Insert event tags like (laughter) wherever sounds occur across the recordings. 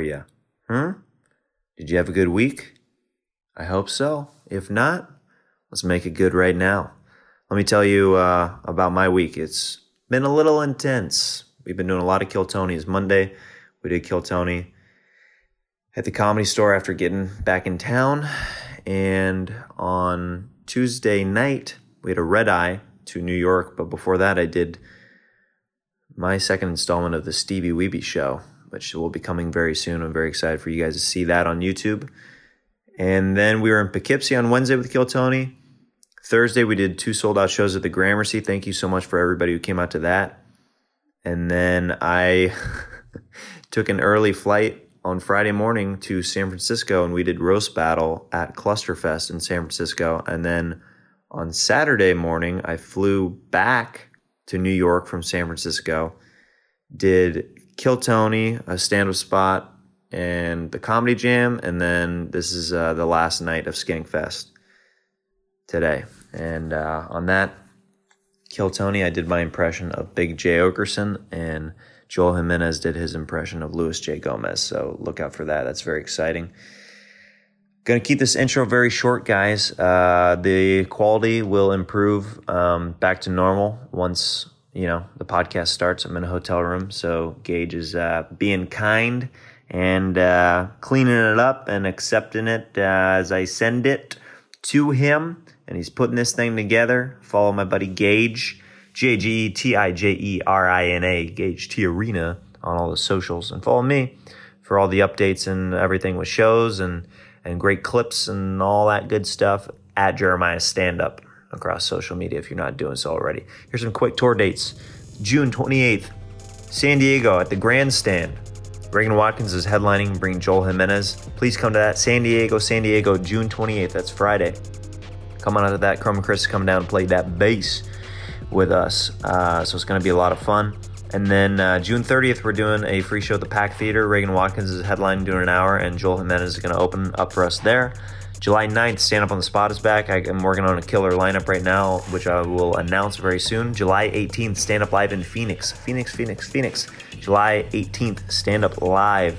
are you? Hmm? Did you have a good week? I hope so. If not, let's make it good right now. Let me tell you uh, about my week. It's been a little intense. We've been doing a lot of Kill Tonys. Monday, we did Kill Tony at the comedy store after getting back in town. And on Tuesday night, we had a red eye to New York. But before that, I did my second installment of the Stevie Weeby show, which will be coming very soon. I'm very excited for you guys to see that on YouTube. And then we were in Poughkeepsie on Wednesday with Kill Tony. Thursday, we did two sold out shows at the Gramercy. Thank you so much for everybody who came out to that. And then I (laughs) took an early flight on Friday morning to San Francisco and we did roast battle at Clusterfest in San Francisco. And then on Saturday morning, I flew back to New York from San Francisco, did Kill Tony, a stand up spot, and the Comedy Jam. And then this is uh, the last night of Skankfest today. And uh, on that Kill Tony, I did my impression of Big Jay Oakerson, and Joel Jimenez did his impression of Luis J. Gomez. So look out for that. That's very exciting. To keep this intro very short, guys. Uh, the quality will improve um, back to normal once you know the podcast starts. I'm in a hotel room, so Gage is uh, being kind and uh, cleaning it up and accepting it uh, as I send it to him and he's putting this thing together. Follow my buddy Gage, G A G E T I J E R I N A, Gage Tijerina on all the socials, and follow me for all the updates and everything with shows and and great clips and all that good stuff at Jeremiah Stand Up across social media if you're not doing so already. Here's some quick tour dates: June 28th, San Diego at the Grandstand. Reagan Watkins is headlining, bringing Joel Jimenez. Please come to that. San Diego, San Diego, June 28th. That's Friday coming out of that. Chrome and Chris come down and play that bass with us. Uh, so it's going to be a lot of fun. And then uh, June 30th, we're doing a free show at the Pack Theater. Reagan Watkins is headlining, doing an hour, and Joel Jimenez is going to open up for us there. July 9th, Stand Up on the Spot is back. I, am working on a killer lineup right now, which I will announce very soon. July 18th, Stand Up Live in Phoenix. Phoenix, Phoenix, Phoenix. July 18th, Stand Up Live.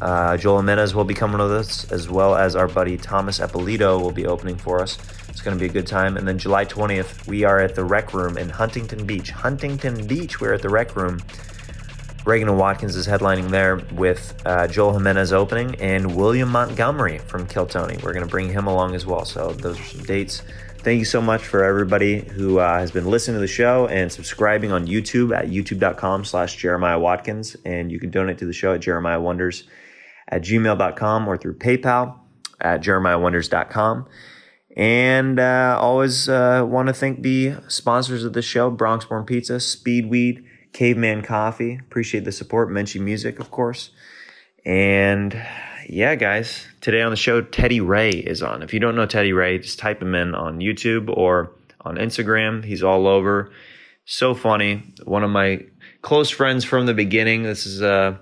Uh, Joel Jimenez will be coming with us, as well as our buddy Thomas Eppolito will be opening for us. It's going to be a good time. And then July 20th, we are at the Rec Room in Huntington Beach. Huntington Beach, we're at the Rec Room. Reagan and Watkins is headlining there with uh, Joel Jimenez opening and William Montgomery from Kill Tony. We're going to bring him along as well. So those are some dates. Thank you so much for everybody who uh, has been listening to the show and subscribing on YouTube at youtube.com slash Jeremiah Watkins. And you can donate to the show at Jeremiah Wonders at gmail.com or through PayPal at jeremiahwonders.com. And uh, always uh, want to thank the sponsors of the show Bronx Born Pizza, Speedweed, Caveman Coffee. Appreciate the support. Menchie Music, of course. And yeah, guys, today on the show, Teddy Ray is on. If you don't know Teddy Ray, just type him in on YouTube or on Instagram. He's all over. So funny. One of my close friends from the beginning. This is uh,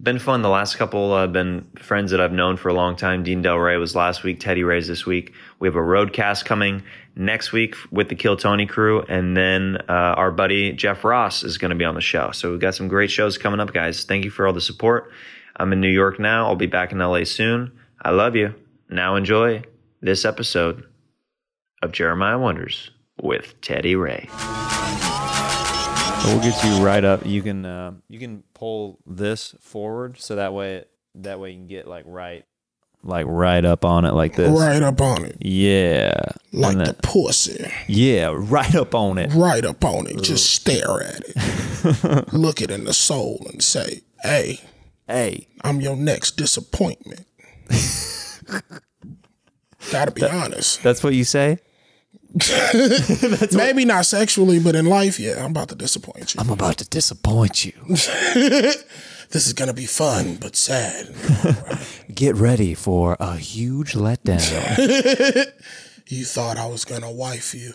been fun. The last couple have uh, been friends that I've known for a long time. Dean Delray was last week. Teddy Ray's this week. We have a roadcast coming next week with the Kill Tony crew, and then uh, our buddy Jeff Ross is going to be on the show. So we've got some great shows coming up, guys. Thank you for all the support. I'm in New York now. I'll be back in LA soon. I love you. Now enjoy this episode of Jeremiah Wonders with Teddy Ray. We'll get you right up. You can uh, you can pull this forward so that way that way you can get like right like right up on it like this. Right up on it. Yeah. Like the pussy. Yeah, right up on it. Right up on it. Just stare at it. (laughs) Look it in the soul and say, Hey, hey, I'm your next disappointment. (laughs) Gotta be that, honest. That's what you say? (laughs) Maybe what... not sexually, but in life, yeah, I'm about to disappoint you. I'm about to disappoint you. (laughs) this is gonna be fun, but sad. (laughs) Get ready for a huge letdown. you thought I was gonna wife you.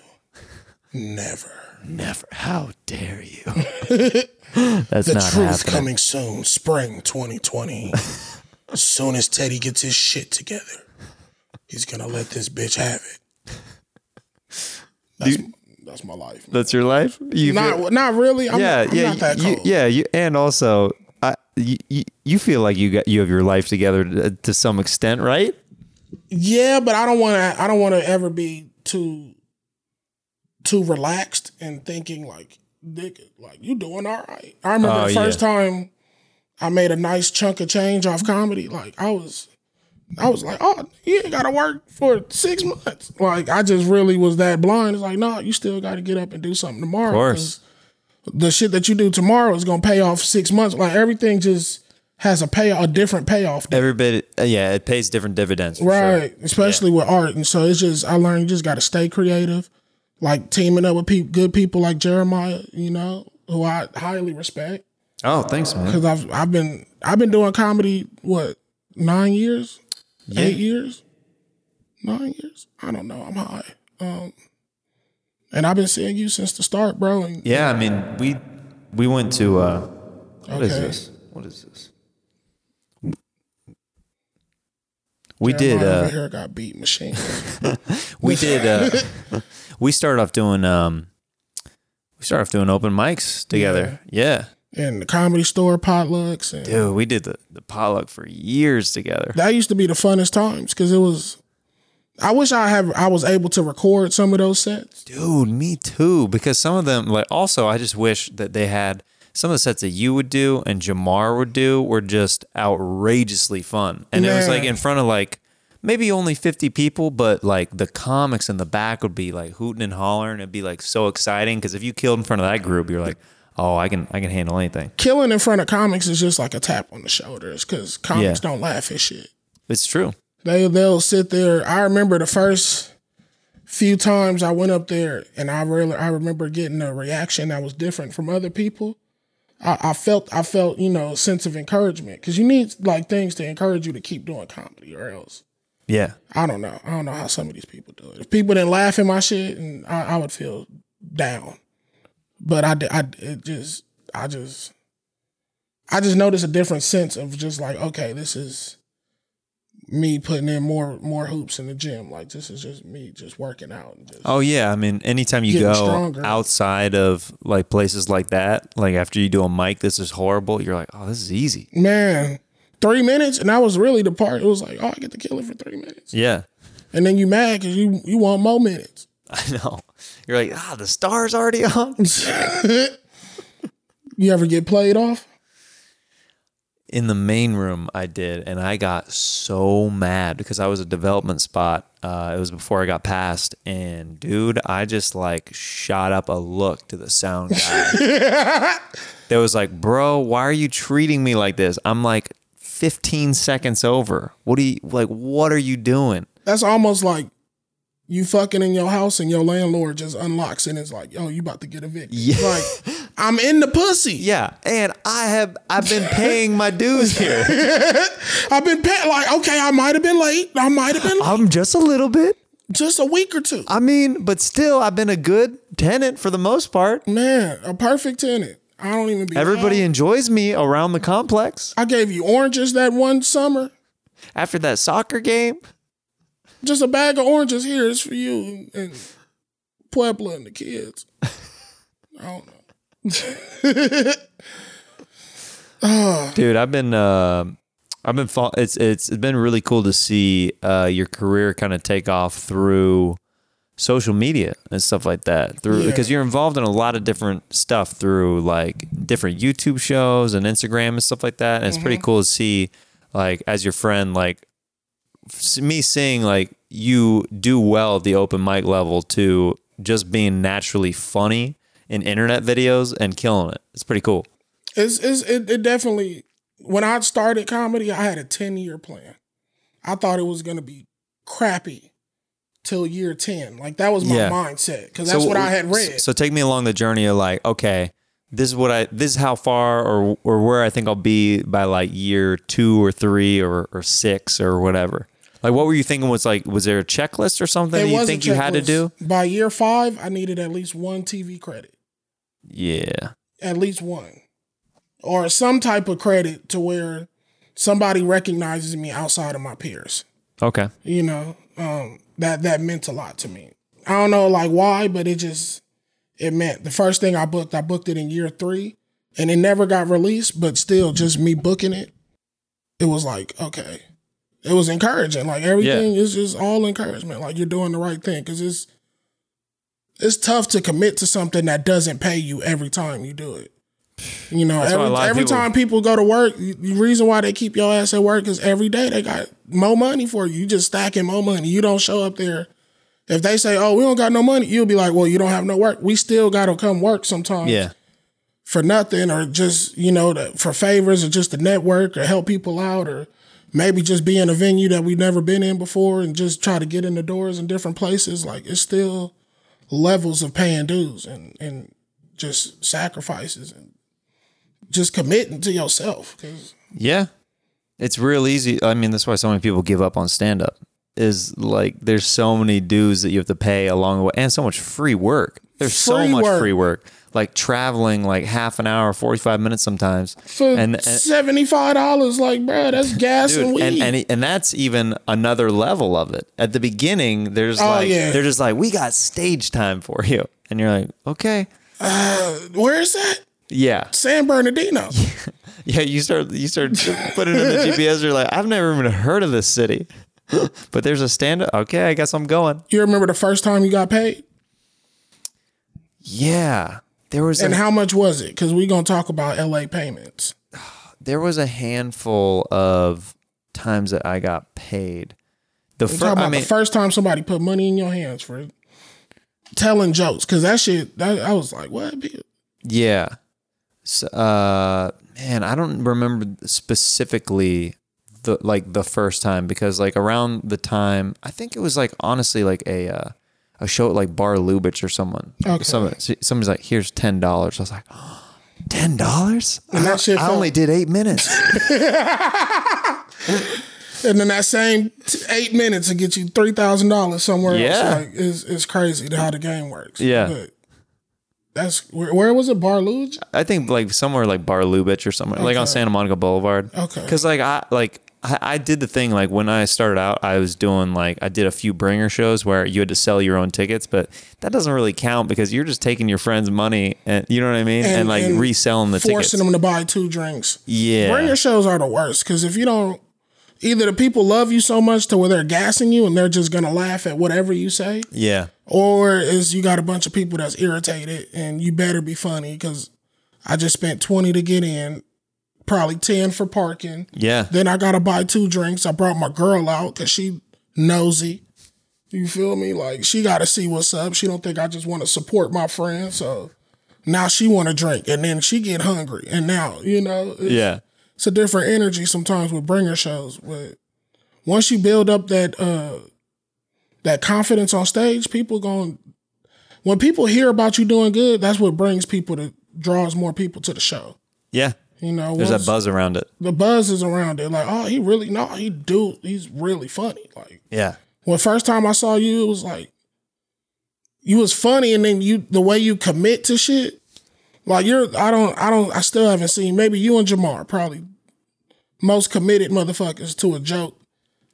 Never. Never. How dare you? That's the not truth happening. coming soon, spring 2020. as soon as Teddy gets his shit together, he's gonna let this bitch have it. That's, you, that's my life. That's your life. You not feel, not really. I'm yeah, not, yeah, not you, yeah. You and also I, you, you feel like you got you have your life together to, to some extent, right? Yeah, but I don't want to. I don't want to ever be too too relaxed and thinking like, Dick, like you doing all right. I remember Oh, the first yeah. time I made a nice chunk of change off comedy. Like I was, I was like, oh, you ain't got to work for six months. Like I just really was that blind. It's like, no, you still got to get up and do something tomorrow. Of course. The shit that you do tomorrow is gonna pay off six months. Like everything just has a pay a different payoff. Every bit, uh, yeah, it pays different dividends. for sure. Right, especially with art, and so it's just I learned you just got to stay creative, like teaming up with peop good people like Jeremiah, you know, who I highly respect Oh, thanks, man. because I've I've been I've been doing comedy what nine years, eight years, nine years. I don't know. I'm high, um, and I've been seeing you since the start, bro. And Yeah, I mean, we we went to uh, what is Okay. this? What is this? We did. Jeremiah over Uh, here got beat machine. (laughs) we did. Uh, (laughs) we started off doing. Um, we started off doing open mics together. Yeah. And the comedy store potlucks, and dude, we did the the potluck for years together. that used to be the funnest times because it was. I wish I have I was able to record some of those sets. Dude, me too. Because some of them, like, also, I just wish that they had some of the sets that you would do and Jamar would do were just outrageously fun. And it was like in front of like maybe only 50 people, but like the comics in the back would be like hooting and hollering. It'd be like so exciting. Because if you killed in front of that group, you're like, oh, I can, I can handle anything. Killing in front of comics is just like a tap on the shoulders because comics Yeah. don't laugh at shit. It's true. They they'll sit there. I remember the first few times I went up there, and I really I remember getting a reaction that was different from other people. I, I felt I felt you know a sense of encouragement because you need like things to encourage you to keep doing comedy, or else Yeah. I don't know. I don't know how some of these people do it. If people didn't laugh at my shit, and I, I would feel down. But I, I, it just, I just, I just noticed a different sense of just like, okay, this is me putting in more, more hoops in the gym. Like this is just me just working out. And just, Oh yeah, I mean, anytime you go stronger. outside of like places like that, like after you do a mic, this is horrible. You're like, oh, this is easy. Man, three minutes, and that was really the part. It was like, oh, I get to kill it for three minutes, Yeah, and then you mad because you you want more minutes. (laughs) I know. You're like, ah, the star's already (laughs) on. (laughs) You ever get played off? In the main room, I did, and I got so mad because I was a development spot. Uh, it was before I got passed, and dude, I just like shot up a look to the sound guy. (laughs) that was like, bro, why are you treating me like this? I'm like 15 seconds over. What do you like? What are you doing? That's almost like you fucking in your house and your landlord just unlocks and it's like, yo, you about to get evicted. Yeah. Like, I'm in the pussy. Yeah, and I have I've been (laughs) paying my dues here. (laughs) I've been paying, like, okay, I might have been late. I might have been late. I'm just a little bit. just a week or two. I mean, but still, I've been a good tenant for the most part. Man, a perfect tenant. I don't even be Everybody loud. enjoys me around the complex. I gave you oranges that one summer. After that soccer game, Just a bag of oranges here is for you and Puebla and the kids. (laughs) I don't know. (laughs) dude, I've been uh, I've been fo- it's it's been really cool to see uh, your career kind of take off through social media and stuff like that through Yeah. because you're involved in a lot of different stuff through like different YouTube shows and Instagram and stuff like that and it's pretty cool to see like as your friend like me seeing like you do well at the open mic level to just being naturally funny in internet videos and killing it. It's pretty cool. It's, it's it, it definitely when I started comedy, I had a 10 year plan. I thought it was gonna be crappy till year 10. Like that was my Yeah. mindset. Cause that's what I had read. So take me along the journey of like, okay, this is what I this is how far or or where I think I'll be by like year two or three or or six or whatever. Like what were you thinking was like was there a checklist or something that you think you had to do? By year five, I needed at least one TV credit. Yeah. At least one. Or some type of credit to where somebody recognizes me outside of my peers. Okay. you know um that that meant a lot to me i don't know like why but it just it meant the first thing i booked i booked it in year three and it never got released, but still just me booking it, it was like, okay. It was encouraging. Like everything is just all encouragement. Like you're doing the right thing. Cause it's it's tough to commit to something that doesn't pay you every time you do it. You know, That's every, every people- time people go to work, the the reason why they keep your ass at work is every day they got more money for you. You just stacking more money. You don't show up there. If they say, "Oh, we don't got no money," you'll be like, "Well, you don't have no work." We still got to come work sometimes Yeah. for nothing, or just you know to, for favors, or just to network or help people out, or maybe just be in a venue that we've never been in before and just try to get in the doors in different places. Like it's still levels of paying dues and and just sacrifices and just committing to yourself. Yeah. It's real easy. I mean, that's why so many people give up on stand up. Is like there's so many dues that you have to pay along the way and so much free work. There's so much work. free work. Like traveling like half an hour, 45 minutes sometimes. for And- uh, and- five dollars, like bro, that's gas and weed. and, and and that's even another level of it. At the beginning, there's Oh, like yeah. they're just like, we got stage time for you. And you're like, okay. Uh, where is that? Yeah. San Bernardino. (laughs) Yeah, you start you start putting in the (laughs) GPS. You're like, I've never even heard of this city, (gasps) but there's a stand up. Okay, I guess I'm going. You remember the first time you got paid? Yeah, there was And a, how much was it? Because we're gonna talk about LA payments. there was a handful of times that I got paid. The about I mean, the first time somebody put money in your hands for telling jokes. Cause that shit, that, I was like, what? yeah, So, uh, man, I don't remember specifically the like the first time because like around the time I think it was like honestly like a uh, a show like Bar Lubitsch or someone. Okay. Someone, somebody's like, here's ten dollars. I was like, (gasps) ten dollars? And that shit I felt- only did eight minutes. (laughs) (laughs) And then that same t- eight minutes to get you three thousand dollars somewhere Yeah. else. Like it's it's crazy how the game works. Yeah. But that's where, where was it? Bar Luge? I think like somewhere like Bar Lubitsch or somewhere like on Santa Monica Boulevard. Okay. Because like I like I, I did the thing like when I started out, I was doing like I did a few bringer shows where you had to sell your own tickets, but that doesn't really count because you're just taking your friend's money and you know what I mean, and, like reselling the tickets. forcing them to buy two drinks. yeah, Bringer shows are the worst because if you don't, either the people love you so much to where they're gassing you and they're just gonna laugh at whatever you say, yeah, or is you got a bunch of people that's irritated and you better be funny because I just spent twenty to get in, probably ten for parking. yeah, Then I gotta buy two drinks. I brought my girl out because she nosy. You feel me? Like she gotta see what's up. She don't think I just want to support my friend. So now she want to drink, and then she get hungry, and now you know. It's, yeah, it's a different energy sometimes with bringer shows. But once you build up that uh that confidence on stage, people going when people hear about you doing good, that's what brings people to draws more people to the show. yeah. You know, There's that buzz around it. the buzz is around it. Like, oh, he really no, he do. He's really funny. Like Yeah, when first time I saw you, it was like you was funny, and then you the way you commit to shit. Like you're, I don't, I don't, I still haven't seen. Maybe you and Jamar probably most committed motherfuckers to a joke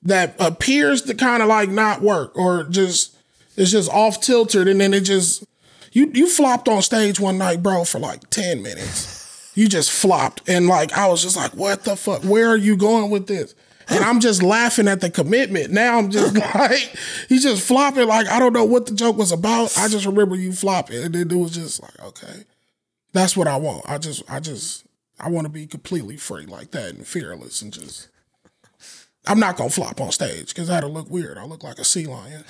that appears to kind of like not work or just it's just off tilted, and then it just you you flopped on stage one night, bro, for like ten minutes. You just flopped, and like I was just like, "What the fuck? Where are you going with this?" And I'm just laughing at the commitment. Now I'm just (laughs) like, he's just flopping. Like I don't know what the joke was about. I just remember you flopping, and then it was just like, okay, that's what I want. I just, I just, I want to be completely free like that and fearless, and just. I'm not gonna flop on stage because that'll look weird. I look like a sea lion.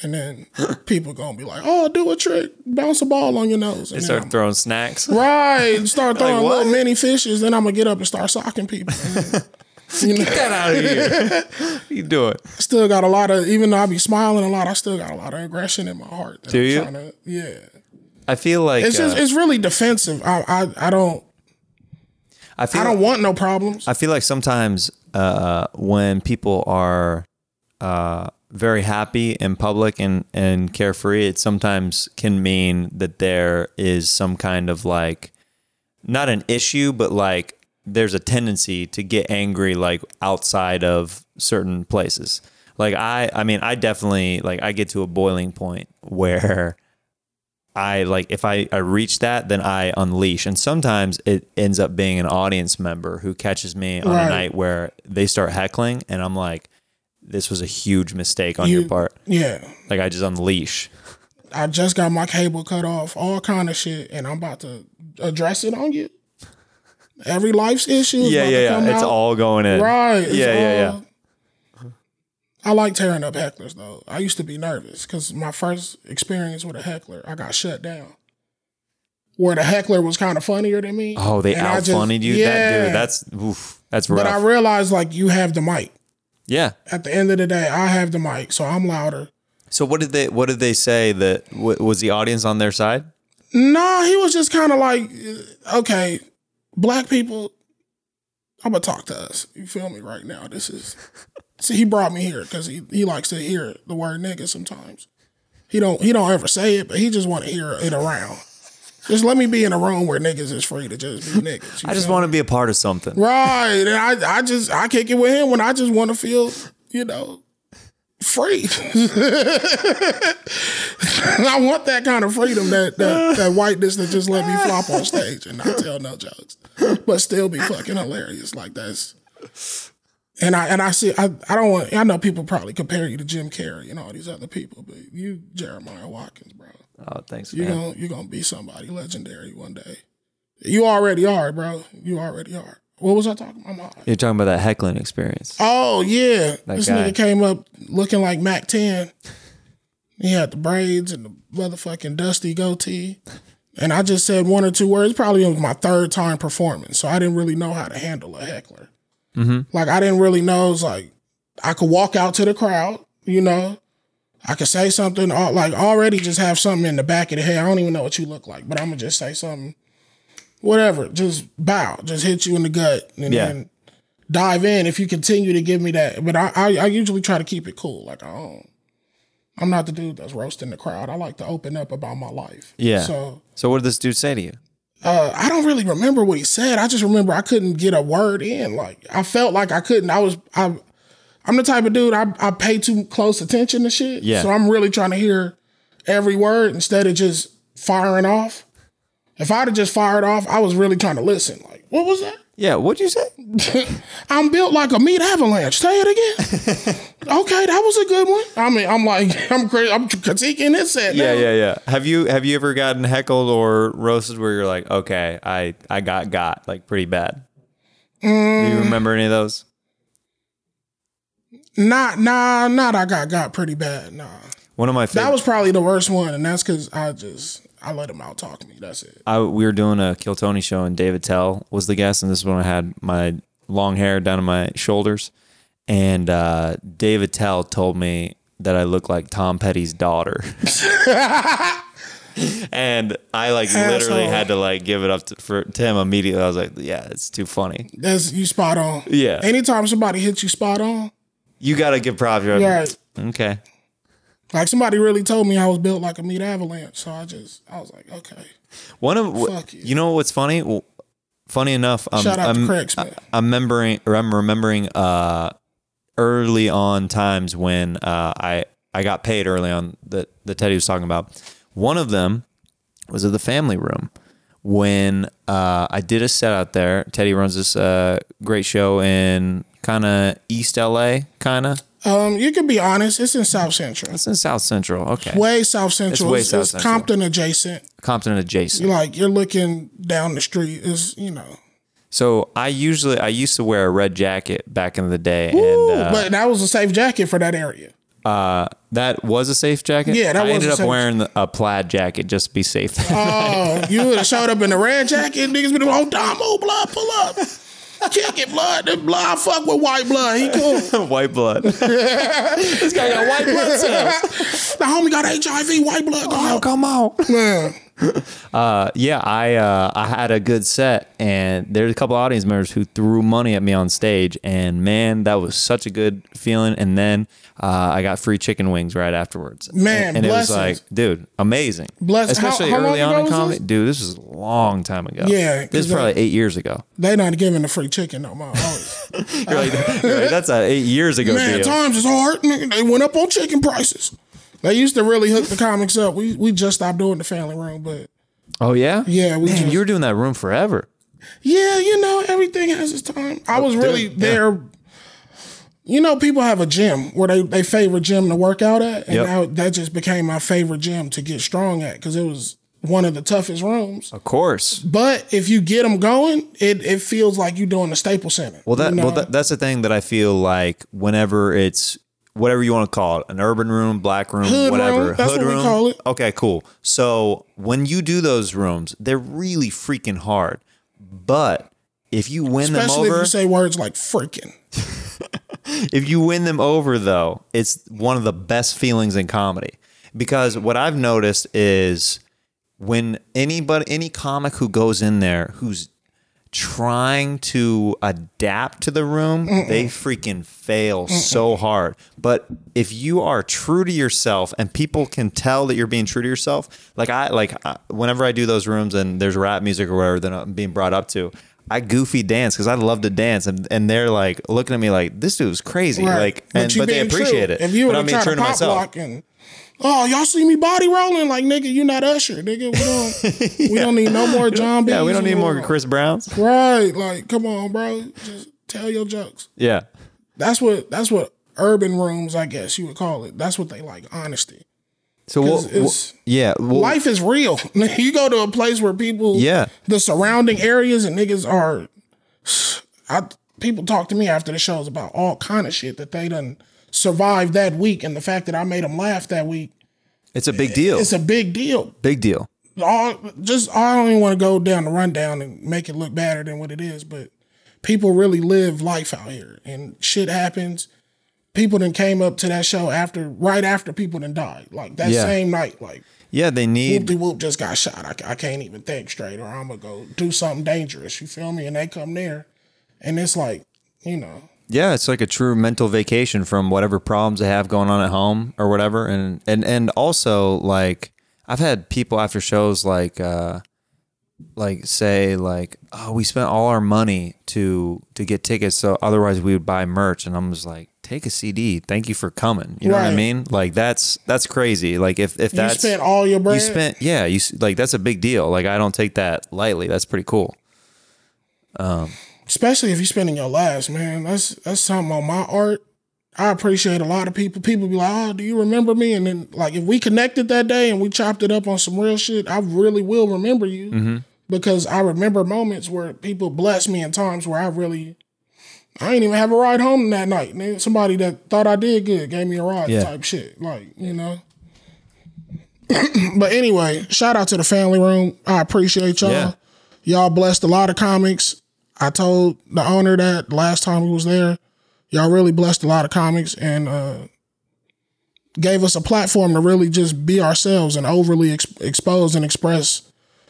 And then people gonna be like, "Oh, do a trick, bounce a ball on your nose." they And then start throwing snacks. (laughs) right, start throwing what? little mini fishes. Then I'm gonna get up and start socking people. Then, (laughs) you know, Get out of here! (laughs) you doing? still got a lot of, even though I be smiling a lot, I still got a lot of aggression in my heart. that Do I'm you? to- yeah, I feel like it's just uh, it's really defensive. I I, I don't I feel I don't want no problems. I feel like sometimes uh, when people are uh, very happy in public and, and carefree, it sometimes can mean that there is some kind of like, not an issue, but like there's a tendency to get angry like outside of certain places. Like I, I mean, I definitely like I get to a boiling point where I like if I, I reach that, then I unleash. And sometimes it ends up being an audience member who catches me on Right. a night where they start heckling and I'm like, this was a huge mistake on You- your part. Yeah. Like I just unleash. I just got my cable cut off, all kind of shit, and I'm about to address it on you. Every life's issue. Yeah, yeah, yeah. It's out. all going in. right. Yeah, yeah, yeah. I like tearing up hecklers though. I used to be nervous because my first experience with a heckler, I got shut down. Where the heckler was kind of funnier than me. Oh, they and I out funnied you? That Yeah. dude, that's oof, that's rough. But I realized like you have the mic. Yeah. At the end of the day, I have the mic, so I'm louder. So what did they what did they say that was the audience on their side? No, he was just kind of like, uh, okay, black people, I'm gonna talk to us. You feel me right now? This is (laughs) see, he brought me here because he he likes to hear the word nigga sometimes. He don't he don't ever say it, but he just want to hear it around. Just let me be in a room where niggas is free to just be (laughs) niggas. I just want to be a part of something. Right. And I I just I kick it with him when I just want to feel, you know, free. (laughs) I want that kind of freedom, that, that that whiteness that just let me flop on stage and not tell no jokes. But still be fucking hilarious. Like that's and I and I see I, I don't want I know people probably compare you to Jim Carrey and all these other people, but you Jeremiah Watkins, bro. Oh, thanks, You man. gonna you gonna be somebody legendary one day. You already are, bro. You already are. What was I talking about? You're talking about that heckling experience. Oh yeah, That this guy. nigga came up looking like Mac Ten. He had the braids and the motherfucking dusty goatee, and I just said one or two words. Probably it was my third time performing, so I didn't really know how to handle a heckler. Mm-hmm. Like I didn't really know. It was like I could walk out to the crowd, you know. I could say something, uh, like already just have something in the back of the head. I don't even know what you look like, but I'm gonna just say something, whatever. Just bow, just hit you in the gut, and Yeah. then dive in if you continue to give me that. But I, I, I usually try to keep it cool. Like I don't, I'm not the dude that's roasting the crowd. I like to open up about my life. Yeah. So So what did this dude say to you? uh, I don't really remember what he said. I just remember I couldn't get a word in. Like I felt like I couldn't. I was I. I'm the type of dude I, I pay too close attention to shit. Yeah. So I'm really trying to hear every word instead of just firing off. If I'd have just fired off, I was really trying to listen. Like, what was that? Yeah, what'd you say? (laughs) I'm built like a meat avalanche. Say it again. (laughs) okay, that was a good one. I mean, I'm like, (laughs) I'm crazy. I'm critiquing this set. Yeah, now. yeah, yeah. Have you have you ever gotten heckled or roasted where you're like, okay, I I got got like pretty bad? Do Mm. you remember any of those? Not, nah, not. I got got pretty bad. Nah, One of my that was probably the worst one, and that's because I just I let him out talk me. That's it. I, we were doing a Kill Tony show and Dave Attell was the guest, and this is when I had my long hair down to my shoulders. And uh, Dave Attell told me that I look like Tom Petty's daughter. (laughs) and I like literally had to like give it up to, for to him immediately. I was like, "Yeah, it's too funny." That's you spot on. Yeah. Anytime somebody hits you spot on, You got to give props. Right? Okay. Like somebody really told me I was built like a meat avalanche, so I just I was like, okay. One of Fuck you. you know what's funny? Well, funny enough, um, Shout out to I'm, Craig Smith. I'm remembering, or I'm remembering uh, early on times when uh, I I got paid early on that that Teddy was talking about. One of them was at the family room when uh, I did a set out there. Teddy runs this uh, great show in kind of East LA, kind of. Um, you can be honest. It's in South Central. It's in South Central. Okay, Way South Central. It's way It's, South it's Central. Compton adjacent. Compton adjacent. You're like you're looking down the street. Is you know. So I usually I used to wear a red jacket back in the day, Ooh, and uh, but that was a safe jacket for that area. uh, that was a safe jacket. Yeah, that I was ended up wearing the- a plaid jacket just to be safe. Oh, you would have showed up in a red jacket. Niggas be like, oh, Damo, blood, pull up. Kick it, blood. The blood, I fuck with white blood. He cool. (laughs) white blood. (laughs) this guy got white blood cells. The homie got HIV, white blood. Go Oh, out. come on. Man. Uh, yeah, I uh, I had a good set, and there's a couple audience members who threw money at me on stage, and man, that was such a good feeling. And then uh, I got free chicken wings right afterwards. Man, and, and it was like, dude, amazing. Bless- Especially how long early on in comedy, this? dude. This was a long time ago. Yeah, this is probably eight years ago. They not giving the free chicken no more. (laughs) You're like, you're like, that's a eight years ago Man, deal. times is hard. They went up on chicken prices. They used to really hook the comics up. We we just stopped doing the family room, but Oh yeah, yeah, we Man, just, you were doing that room forever. yeah, you know, everything has its time. I was really yeah. there. You know, people have a gym where they they favorite gym to work out at, and Yep. now that just became my favorite gym to get strong at because it was one of the toughest rooms. Of course. But if you get them going, it it feels like you're doing the Staples Center. Well, that you know? well that, that's the thing that I feel like whenever it's whatever you want to call it, an urban room, black room, Hood whatever, room, that's hood what we room. call it. Okay, cool. So when you do those rooms, they're really freaking hard. But if you win especially them over, if you say words like freaking. (laughs) if you win them over though it's one of the best feelings in comedy. Because what i've noticed is when anybody any comic who goes in there who's trying to adapt to the room they freaking fail so hard. But if you are true to yourself and people can tell that you're being true to yourself like i like I- whenever i do those rooms and there's rap music or whatever that i'm being brought up to I goofy dance because I love to dance, and, and they're like looking at me like this dude's crazy, Right. like, and you but they being true. appreciate it. If you but I'm being true to myself. and oh y'all see me body rolling like nigga, you not Usher, nigga. We don't (laughs) we don't need no more John B. Yeah, we don't need more Chris Browns. Right, like come on, bro, just tell your jokes. Yeah, That's what that's what urban rooms, I guess you would call it. That's what they like, honesty. So 'Cause it's- yeah, well, Life is real. (laughs) you go to a place where people, Yeah. the surrounding areas and niggas are. I people talk to me after the shows about all kind of shit that they done survived that week, and the fact that I made them laugh that week. it's a big deal. It's a big deal. big deal. All just I don't even want to go down the rundown and make it look better than what it is, but people really live life out here, and shit happens. People then came up to that show after, right after people then died, like that Yeah. same night, like Yeah, they need. whoopty whoop just got shot. I, I can't even think straight, or I'm gonna go do something dangerous. You feel me? And they come there, and it's like, you know, Yeah, it's like a true mental vacation from whatever problems they have going on at home or whatever. And and and also like I've had people after shows like uh like say like oh we spent all our money to to get tickets so otherwise we would buy merch and I'm just like take a CD thank you for coming you know what I mean like that's that's crazy like if if you that's spent all your bread. you spent yeah you like that's a big deal like I don't take that lightly that's pretty cool especially if you're spending your last, man. That's that's something on my art. I appreciate a lot of people. People be like, "Oh, do you remember me?" And then, like, if we connected that day and we chopped it up on some real shit, I really will remember you Mm-hmm. because I remember moments where people blessed me in times where I really, I ain't even have a ride home that night. Then somebody that thought I did good gave me a ride, Yeah. type shit. Like, you know. (clears throat) but anyway, shout out to the family room. I appreciate y'all. Yeah. Y'all blessed a lot of comics. I told the owner that last time he was there. Y'all really blessed a lot of comics and uh, gave us a platform to really just be ourselves and overly ex- expose and express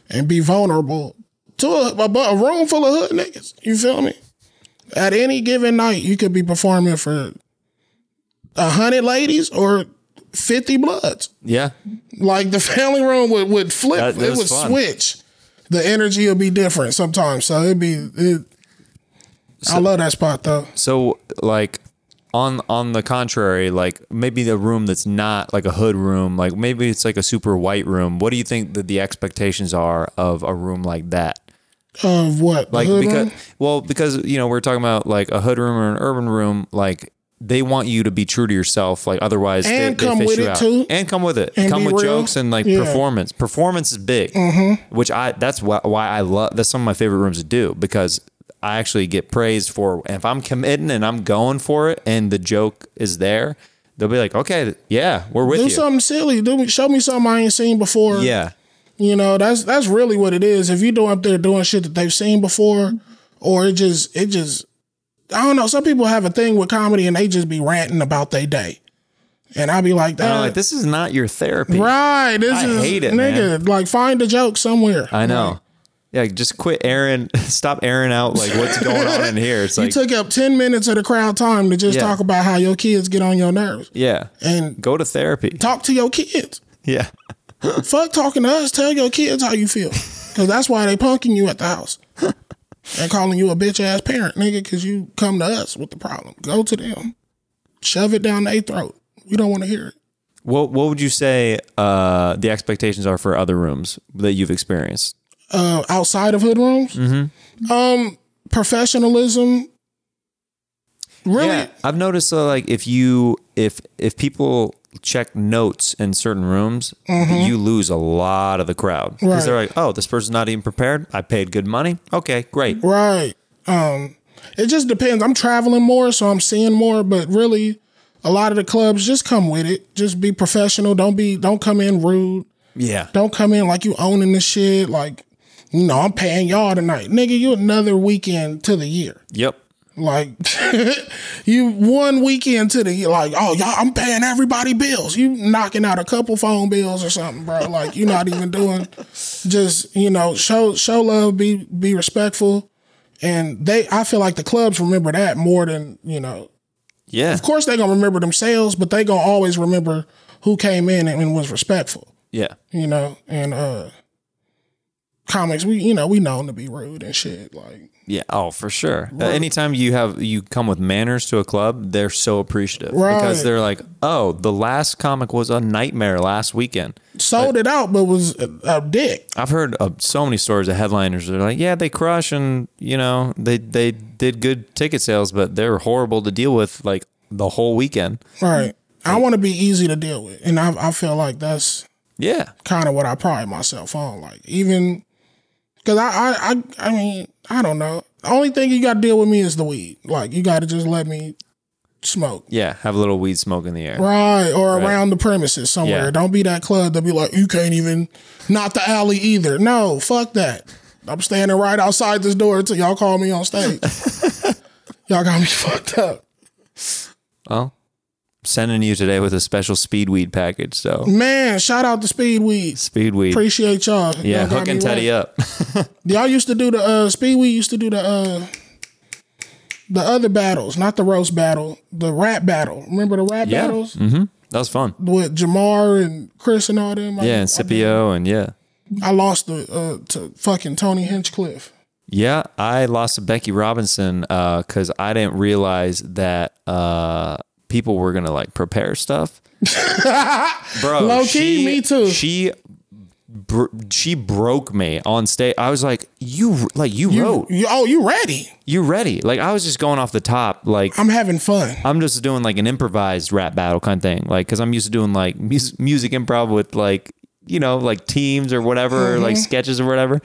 and be vulnerable to a, a, a room full of hood niggas. You feel me? At any given night, you could be performing for a hundred ladies or fifty bloods. yeah Like the (laughs) family room would, would flip. That- that it would fun. switch. The energy would be different sometimes. So it'd be. It, I love that spot though. So like on on the contrary, like maybe the room that's not like a hood room, like maybe it's like a super white room. What do you think that the expectations are of a room like that? Of what? Like hood because room? well, because you know, we're talking about like a hood room or an urban room, like they want you to be true to yourself, like otherwise they, And they come fish with you it, out. too. and come with it, And come with real. jokes and like Yeah. performance. Performance is big, mm-hmm. which I that's why, why I love. That's some of my favorite rooms to do because I actually get praised for. If I'm committing and I'm going for it, and the joke is there, they'll be like, "Okay, yeah, we're with Do you." Do something silly. Do me, show me something I ain't seen before. yeah, You know, that's that's really what it is. If you do up there doing shit that they've seen before, or it just it just I don't know. Some people have a thing with comedy and they just be ranting about their day. And I'll be like, that like, this is not your therapy. right. This I is hate it, nigga. Like find a joke somewhere. I know. Yeah, just quit airing. (laughs) Stop airing out like what's going on in here. It's (laughs) You like, took up ten minutes of the crowd time to just Yeah. talk about how your kids get on your nerves. yeah, And go to therapy. talk to your kids. (laughs) Yeah, (laughs) Fuck talking to us. Tell your kids how you feel. Cause that's why they punking you at the house. (laughs) and calling you a bitch ass parent, nigga, cause you come to us with the problem. Go to them. Shove it down their throat. We don't want to hear it. What What would you say uh, the expectations are for other rooms that you've experienced? Uh, outside of hood rooms, Mm-hmm. um, professionalism. Really, Yeah, I've noticed uh, like if you if if people check notes in certain rooms, you lose a lot of the crowd because they're like, oh, this person's not even prepared. I paid good money. Okay, great. Right. Um, it just depends. I'm traveling more, so I'm seeing more, but really a lot of the clubs just come with it. Just be professional. Don't be don't come in rude. Yeah, Don't come in like you owning the shit. Like, you know, I'm paying y'all tonight. Nigga, you another weekend to the year. yep. Like (laughs) you one weekend to the like, oh y'all, I'm paying everybody bills. You knocking out a couple phone bills or something, bro. Like you're not even doing just, you know, show show love, be be respectful. And they I feel like the clubs remember that more than, you know. Yeah, Of course they gonna remember themselves, but they gonna always remember who came in and, and was respectful, yeah. you know, and uh comics, we you know, we known to be rude and shit. Like Yeah. Oh, for sure. Uh, anytime you have you come with manners to a club, they're so appreciative because they're like, "Oh, the last comic was a nightmare last weekend." sold it out, but was a, a dick. I've heard of so many stories of headliners that are like, "Yeah, they crush and you know they they did good ticket sales, but they're horrible to deal with like the whole weekend." Right. I want to be easy to deal with, and I I feel like that's Yeah. kind of what I pride myself on. Like even because I, I I I mean I don't know. The only thing you got to deal with me is the weed. Like you got to just let me smoke. Yeah. Have a little weed smoke in the air. Right, or around the premises somewhere. Yeah. Don't be that club that be like, you can't even, not the alley either. No, fuck that. I'm standing right outside this door until y'all call me on stage. (laughs) y'all got me (laughs) fucked up. Well, sending you today with a special speed weed package. So Man, shout out to Speedweed. speed weed. Appreciate y'all. yeah, Y'all hook and teddy right. up. (laughs) Y'all used to do the uh Speedweed used to do the uh the other battles, not the roast battle, the rap battle. Remember the rap yeah. battles Mm-hmm. That was fun. with Jamar and Chris and all them? I- Yeah, and I, Scipio and yeah. I lost the uh to fucking Tony Hinchcliffe. Yeah, I lost to Becky Robinson because I didn't realize that uh, people were gonna like prepare stuff. (laughs) Bro, Low key, she- me too. She br- she broke me on stage. I was like, "You like you, You, wrote, you, oh, you ready? you ready?" Like I was just going off the top. Like I'm having fun. I'm just doing like an improvised rap battle kind of thing. Like, cause I'm used to doing like mus- music improv with like, you know, like teams or whatever, or like mm-hmm. sketches or whatever.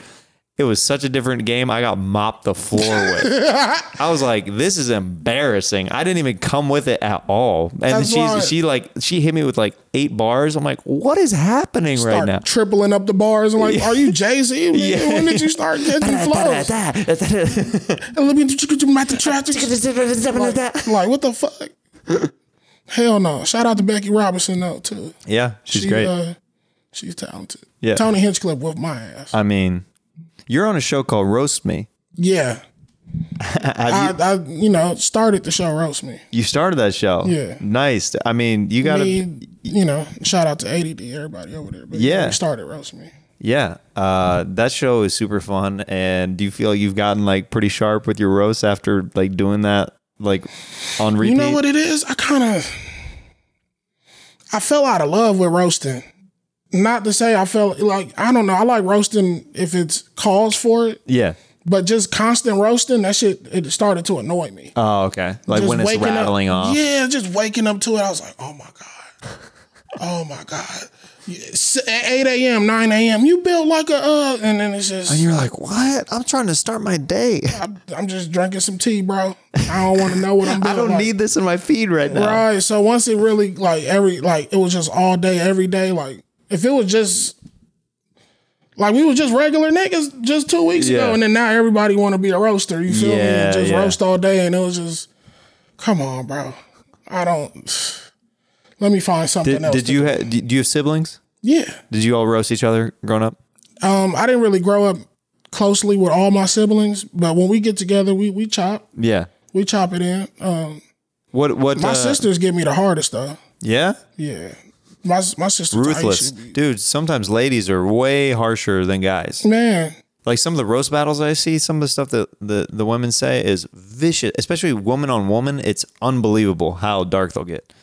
It was such a different game. I got mopped the floor with. (laughs) I was like, this is embarrassing. I didn't even come with it at all. And That's she's, why- she like, she hit me with like eight bars. I'm like, what is happening right Start now? tripling up the bars. I'm like, are you (laughs) Jay Z? (laughs) When did you start getting flows? Let me like what the fuck? Hell no! Shout out to Becky Robinson though too. yeah, she's She, great. Uh, she's talented. Yeah. Tony Hinchcliffe with my ass. I mean, you're on a show called Roast Me. yeah. (laughs) I, I, you know, started the show roast me. You started that show. Yeah. Nice. I mean, you got to. You know, shout out to ADD, everybody over there. But Yeah. started roast me. Yeah, uh, that show is super fun. And do you feel you've gotten like pretty sharp with your roast after like doing that like on repeat? You know what it is? I kind of, I fell out of love with roasting. Not to say I felt like I don't know. I like roasting if it's calls for it, Yeah. but just constant roasting that shit it started to annoy me. Oh, okay. Like Just when it's rattling up, off. Yeah, just waking up to it. I was like, oh my god, oh my god. At eight a.m., nine a.m., you built like a uh, and then it's just And you're like, what? I'm trying to start my day. (laughs) I'm, I'm just drinking some tea, bro. I don't want to know what I'm doing. (laughs) I don't like- need this in my feed right now. Right. So once it really like every like it was just all day, every day. Like if it was just like we was just regular niggas just two weeks Yeah. ago, and then now everybody want to be a roaster. You feel me? Yeah, And just yeah. roast all day, and it was just, come on, bro. I don't. Let me find something Did, else. did you do. ha- do you have siblings? Yeah. Did you all roast each other growing up? Um, I didn't really grow up closely with all my siblings, but when we get together, we we chop, Yeah. we chop it in. Um, What what my uh, sisters give me the hardest though. Yeah? Yeah. My my sister Ruthless. Dude, sometimes ladies are way harsher than guys. Man, Like some of the roast battles I see, some of the stuff that the, the women say is vicious, especially woman on woman. It's unbelievable how dark they'll get.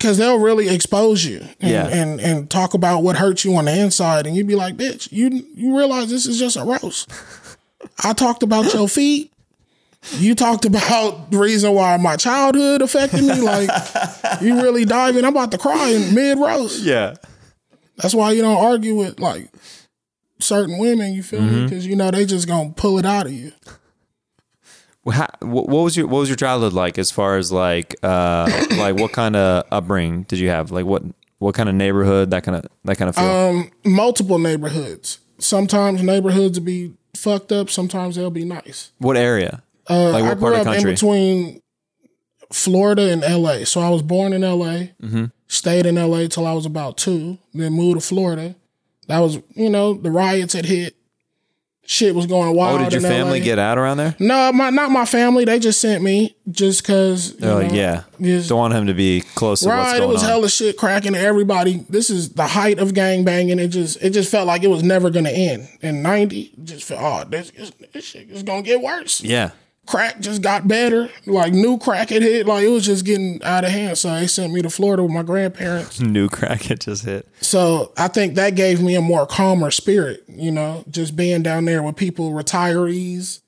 Cause they'll really expose you and, Yeah. and and talk about what hurts you on the inside, and you'd be like, "Bitch, you you realize this is just a roast." I talked about your (laughs) feet. You talked about the reason why my childhood affected me. Like, (laughs) you really diving. I'm about to cry in mid roast. Yeah. That's why you don't argue with like certain women. You feel me? Because you know they just gonna pull it out of you. How, what was your what was your childhood like as far as like uh (coughs) like what kind of upbringing did you have like what what kind of neighborhood that kind of that kind of feel Um, multiple neighborhoods. Sometimes neighborhoods will be fucked up. Sometimes they'll be nice. what area Uh, Like what I part grew of up in between Florida and LA. So I was born in LA, Mm-hmm. stayed in LA till I was about two, then moved to Florida. That was, you know, the riots had hit. Shit was going wild. oh did your family LA. get out around there No, my not my family. They just sent me just because. they're like yeah just- don't want him to be close to what's Right, it was on hella shit cracking. Everybody, this is the height of gang banging. It just, it just felt like it was never gonna end. In '90, just felt, oh, this, this, this shit is gonna get worse. yeah Crack just got better. Like new crack had hit. Like it was just getting out of hand. So they sent me to Florida with my grandparents. (laughs) new crack it just hit So I think that gave me a more calmer spirit. You know, just being down there with people, retirees.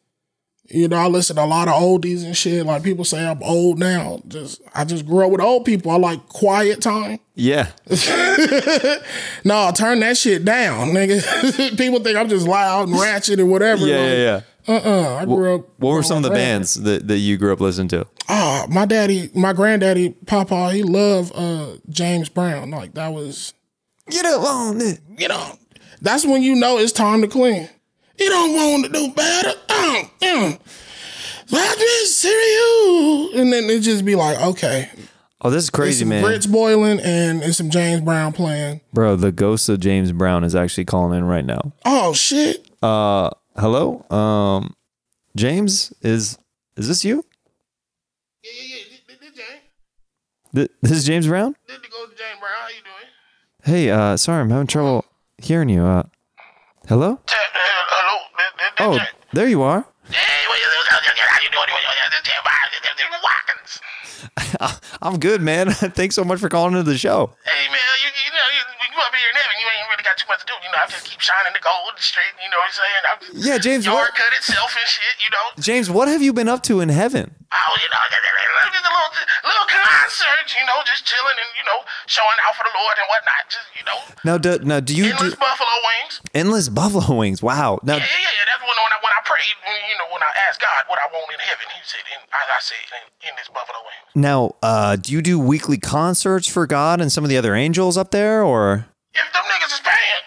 You know, I listen to a lot of oldies and shit. Like people say I'm old now. Just I just grew up with old people. I like quiet time. yeah (laughs) No, turn that shit down, nigga. (laughs) People think I'm just loud and ratchet and whatever. yeah like, yeah yeah Uh-uh. I grew up. what were some of the bands that, that you grew up listening to Oh, my daddy, my granddaddy, Papa, he loved uh, James Brown. Like that was, get up on it you know, that's when you know it's time to clean. You don't want to do better. Um, um. Let me see you. And then it just be like, okay, oh this is crazy man Brits boiling and it's some James Brown playing. bro the ghost of James Brown is actually calling in right now Oh shit. Uh, hello. Um, James is is this you? Yeah, yeah, yeah. This James. Th- This is James Brown. This to James Brown. How you doing? Hey, uh, sorry, I'm having trouble hearing you. Uh, hello. Hello. This, this, Oh, there you are. Hey, what how you doing? This James Brown. Watkins. (laughs) I'm good, man. (laughs) Thanks so much for calling into the show. Hey man, you, you know you, you up here in heaven, you ain't too much to do. You know, I just keep shining the gold straight. You know what I'm saying? I'm just, Yeah, James. Yard What, cut itself and shit. You know. James, what have you been up to in heaven? Oh, you know, just a little, little concert. You know, just chilling and you know showing out for the Lord and whatnot. Just you know, Now, do, now, do you endless do buffalo wings. endless buffalo wings? Wow. Now, Yeah, yeah, yeah. That's when, when I when I prayed. when, You know, when I asked God what I want in heaven, He said, in, as I said, in, this buffalo wing. now, uh, do you do weekly concerts for God and some of the other angels up there, or? If them niggas is paying,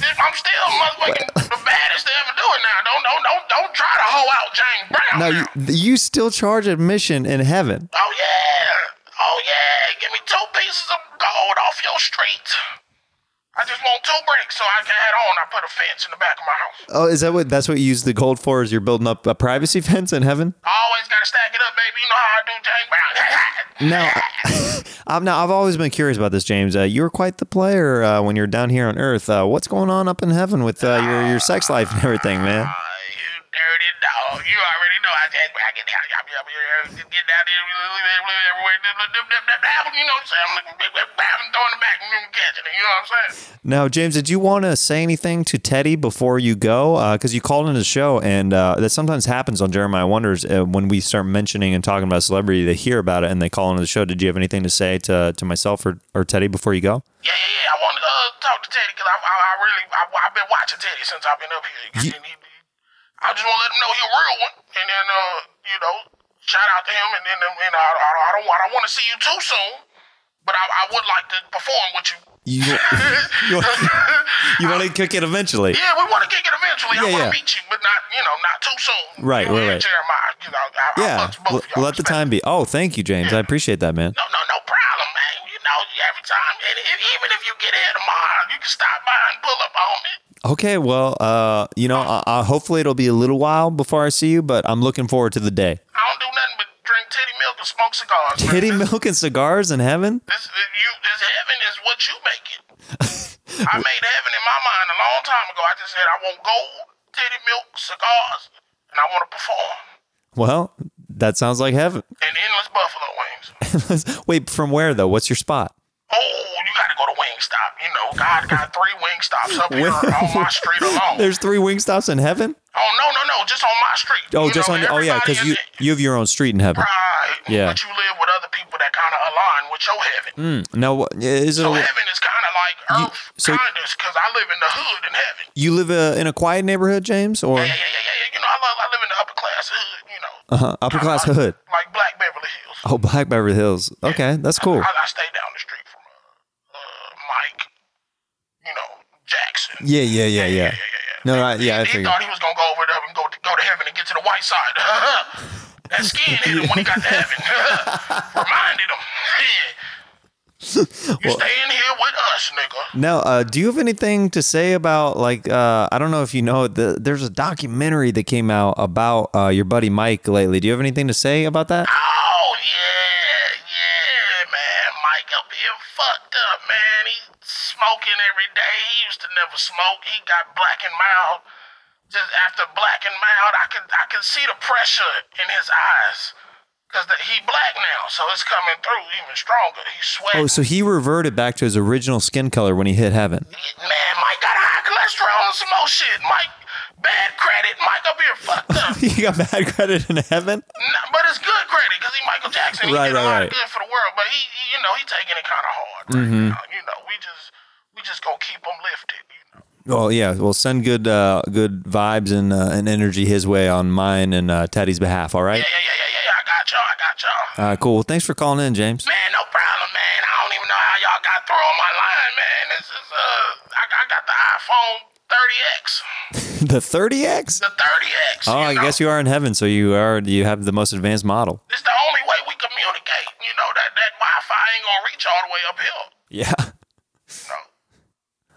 if I'm still motherfucking the baddest to ever do it now. Don't don't don't don't try to hoe out James Brown. Now, now. you, you still charge admission in heaven. Oh yeah, oh yeah. Give me two pieces of gold off your street. I just want two bricks so I can head on. I put a fence in the back of my house. Oh, is that what that's what you use the gold for? Is you're building up a privacy (laughs) fence in heaven? I Always gotta stack it up, baby. You know how I do, James (laughs) Brown. Now, (laughs) I'm now I've always been curious about this, James. Uh, you were quite the player uh, when you're down here on Earth. Uh, what's going on up in heaven with uh, your your sex life and everything, man? Ah, you dirty. You already know I just I get down, get get down there everywhere. You know what I'm saying? I'm throwing it back and catching it. You know what I'm saying? Now, James, did you want to say anything to Teddy before you go? Because you called into the show, and uh, that sometimes happens on Jeremiah Wonders uh, when we start mentioning and talking about a celebrity. They hear about it and they call into the show. Did you have anything to say to to myself or, or Teddy before you go? Yeah, yeah, yeah. I want to uh, talk to Teddy because I, I, I really, I, I've been watching Teddy since I've been up here. And he, I just want to let him know he's a real one, and then, uh, you know, shout out to him. And then, and I, I, I don't, I don't want to see you too soon, but I, I would like to perform with you. You (laughs) you, you want to (laughs) kick it eventually? Yeah, we want to kick it eventually. Yeah, I want to yeah. meet you, but not, you know, not too soon. Right, you right, right. Jeremiah, you know, I, Yeah, l- let the time be. Oh, thank you, James. I appreciate that, man. No, no, no problem, man. You know, every time, and if, even if you get here tomorrow, you can stop by and pull up on me. Okay, well, uh, you know, uh, uh, hopefully it'll be a little while before I see you, but I'm looking forward to the day. I don't do nothing but drink titty milk and smoke cigars. Titty This- milk and cigars in heaven? This, you, this heaven is what you make it. (laughs) I made heaven in my mind a long time ago. I just said I want gold, titty milk, cigars, and I want to perform. Well, that sounds like heaven. and endless buffalo wings. (laughs) Wait, from where though? What's your spot? Oh, you got to go to Wingstop. You know, God got three Wingstops up here on my street alone. (laughs) There's three wing stops in heaven. Oh no, no, no, just on my street. Oh, You just know, on. Oh yeah, because you you have your own street in heaven. Right. Yeah. But you live with other people that kind of align with your heaven. Mm. Now, what- is it? So A, heaven is kind of like earth, so- kind of, because I live in the hood in heaven. you live uh, in a quiet neighborhood, James, or Yeah, yeah, yeah, yeah, yeah. You know, I, love, I live in the upper class hood. You know, uh, huh. upper class like, hood? like Black Beverly Hills. Oh, Black Beverly Hills. Okay, that's cool. I, I stay down the street from uh, uh, Mike. You know, Jackson. Yeah, yeah, yeah, yeah. yeah, yeah, yeah. No, I, yeah, I he thought he was gonna go over there and go to, go to heaven and get to the white side. (laughs) that skin hit him when he got to heaven. (laughs) Reminded him. Yeah. (laughs) You staying here with us, nigga. Now, uh, do you have anything to say about like uh, I don't know if you know the, there's a documentary that came out about uh, your buddy Mike lately. Do you have anything to say about that? Oh yeah, smoking every day. He used to never smoke. He got black and mild. Just after black and mild, I could I could see the pressure in his eyes. Cause the, he black now, so it's coming through even stronger. He's sweating. Oh, so he reverted back to his original skin color when he hit heaven. Man, Mike got high cholesterol and some more shit. Mike, bad credit. Mike up here fucked up. (laughs) he got bad credit in heaven. Nah, but it's good credit because he Michael Jackson. He Right, did a right, lot right. of good for the world, but he, he- you know, he taking it kind of hard. Right Mm-hmm. now. You know, we just we just gonna keep him lifted. You know. Well, yeah. Well, send good uh, good vibes and uh, and energy his way on mine and uh, Teddy's behalf. All right. Yeah, yeah, yeah, yeah, yeah. I got y'all. I got y'all. All right. Cool. Well, thanks for calling in, James. Man, no problem, man. I don't even know how y'all got through on my line, man. This is uh, I, I got the iPhone 30x, (laughs) the 30x. the 30x. Oh, I guess you are in heaven, so you are you have the most advanced model. It's the only way we communicate. You know that that Wi-Fi ain't gonna reach all the way up here. Yeah. (laughs)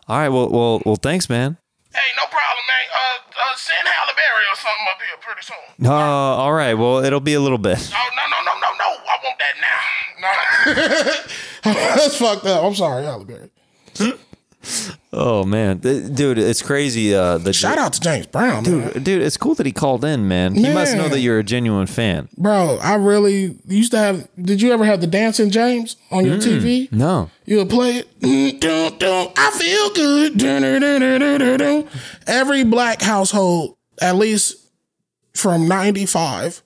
No. All right. Well, well, well. Thanks, man. Hey, no problem, man. Uh, uh, send Halle Berry or something up here pretty soon. Uh, all right. Well, it'll be a little bit. Oh no no no no no! I want that now. No, (laughs) (laughs) that's fucked up. I'm sorry, Halle Berry. (laughs) Oh man, dude, it's crazy. Uh, the Shout out to James Brown, man. dude, it's cool that he called in, man. He must know that you're a genuine fan. bro. I really used to have. Did you ever have the Dancing James on your TV? No. You would play it. Mm, I feel good. Every black household, at least from '95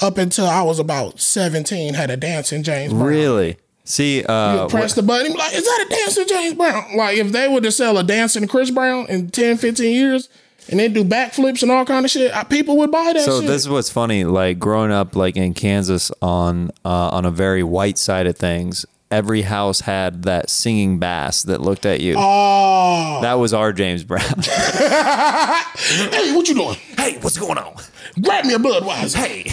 up until I was about 17, had a Dancing James Brown. Really? See, uh, press the button, like, is that a dancing James Brown? Like, if they were to sell a dancing Chris Brown in 10, 15 years and they do backflips and all kind of shit, people would buy that so shit. this is what's funny. Like growing up, like in Kansas, on uh, on a very white side of things, every house had that singing bass that looked at you. oh, That was our James Brown. (laughs) hey, what you doing? hey, what's going on? Grab me a Budweiser. Hey,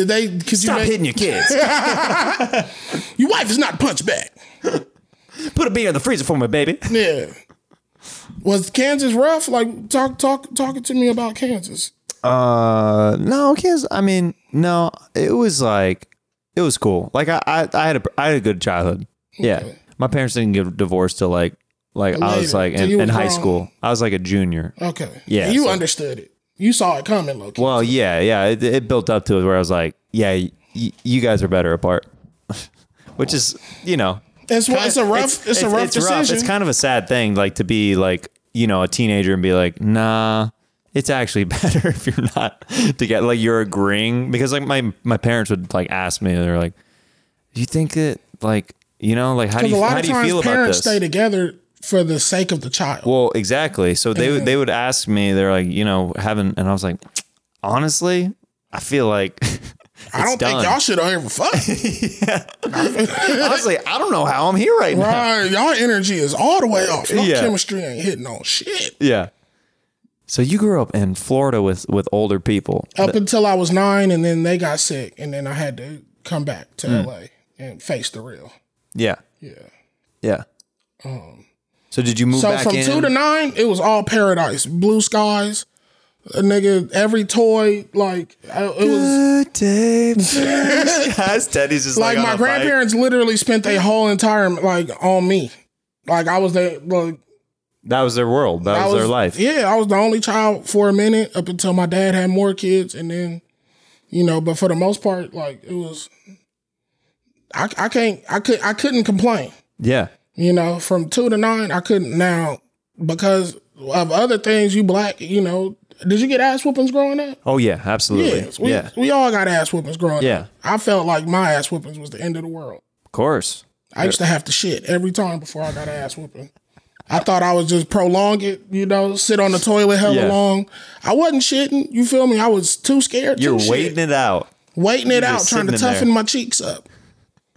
Did they, cause you stop make, hitting your kids. (laughs) your wife is not punch back. Put a beer in the freezer for me, baby. Yeah. Was Kansas rough? Like, talk, talk, talking to me about Kansas. Uh, no, Kansas. I mean, no, it was like it was cool. Like I, I, I had a, I had a good childhood. Yeah, my parents didn't get divorced till like, like I was like Till in, you in high school. I was like a junior. Okay. Yeah, you so- understood it. You saw it coming. Well, yeah, yeah. It, it built up to it where I was like, yeah, y- you guys are better apart. (laughs) Which is, you know, It's, it's a rough, it's, a rough decision. It's kind of a sad thing, like to be like, you know, a teenager and be like, nah, it's actually (laughs) better if you're not to get like you're agreeing because like my my parents would like ask me, they're like, do you think that like you know like how do you a lot how of do you feel about parents this? stay together for the sake of the child. Well, exactly. So they would they would ask me, they're like, you know, having, and I was like, honestly, I feel like (laughs) I don't think y'all should have ever fucked. (laughs) honestly, I don't know how I'm here right now. right, y'all energy is all the way off. Your Yeah. chemistry ain't hitting on shit. Yeah. So you grew up in Florida with with older people. Up until I was nine, and then they got sick, and then I had to come back to Hmm. LA and face the real. Yeah. Yeah. Yeah. So did you move So back from in? two to nine, it was all paradise, blue skies. A nigga, every toy, like I- it was Good day, guys. (laughs) Teddy's just like like, my on a bike. grandparents literally spent their whole entire like on me. Like I was the like That was their world. That I was, their life. Yeah, I was the only child for a minute up until my dad had more kids, and then You know, but for the most part, like it was. I I can't I could I couldn't complain. Yeah. You know, from two to nine, I couldn't now because of other things. You black, you know. Did you get ass whoopings growing up? Oh yeah, absolutely. Yes, we, yeah. we all got ass whoopings growing Yeah. up. I felt like my ass whoopings was the end of the world. Of course. I used to have to shit every time before I got ass whooping. I thought I was just prolong it, you know, sit on the toilet hella Yeah. long. I wasn't shitting, you feel me? I was too scared You're waiting shit. it out. waiting it you're out, trying to toughen there. my cheeks up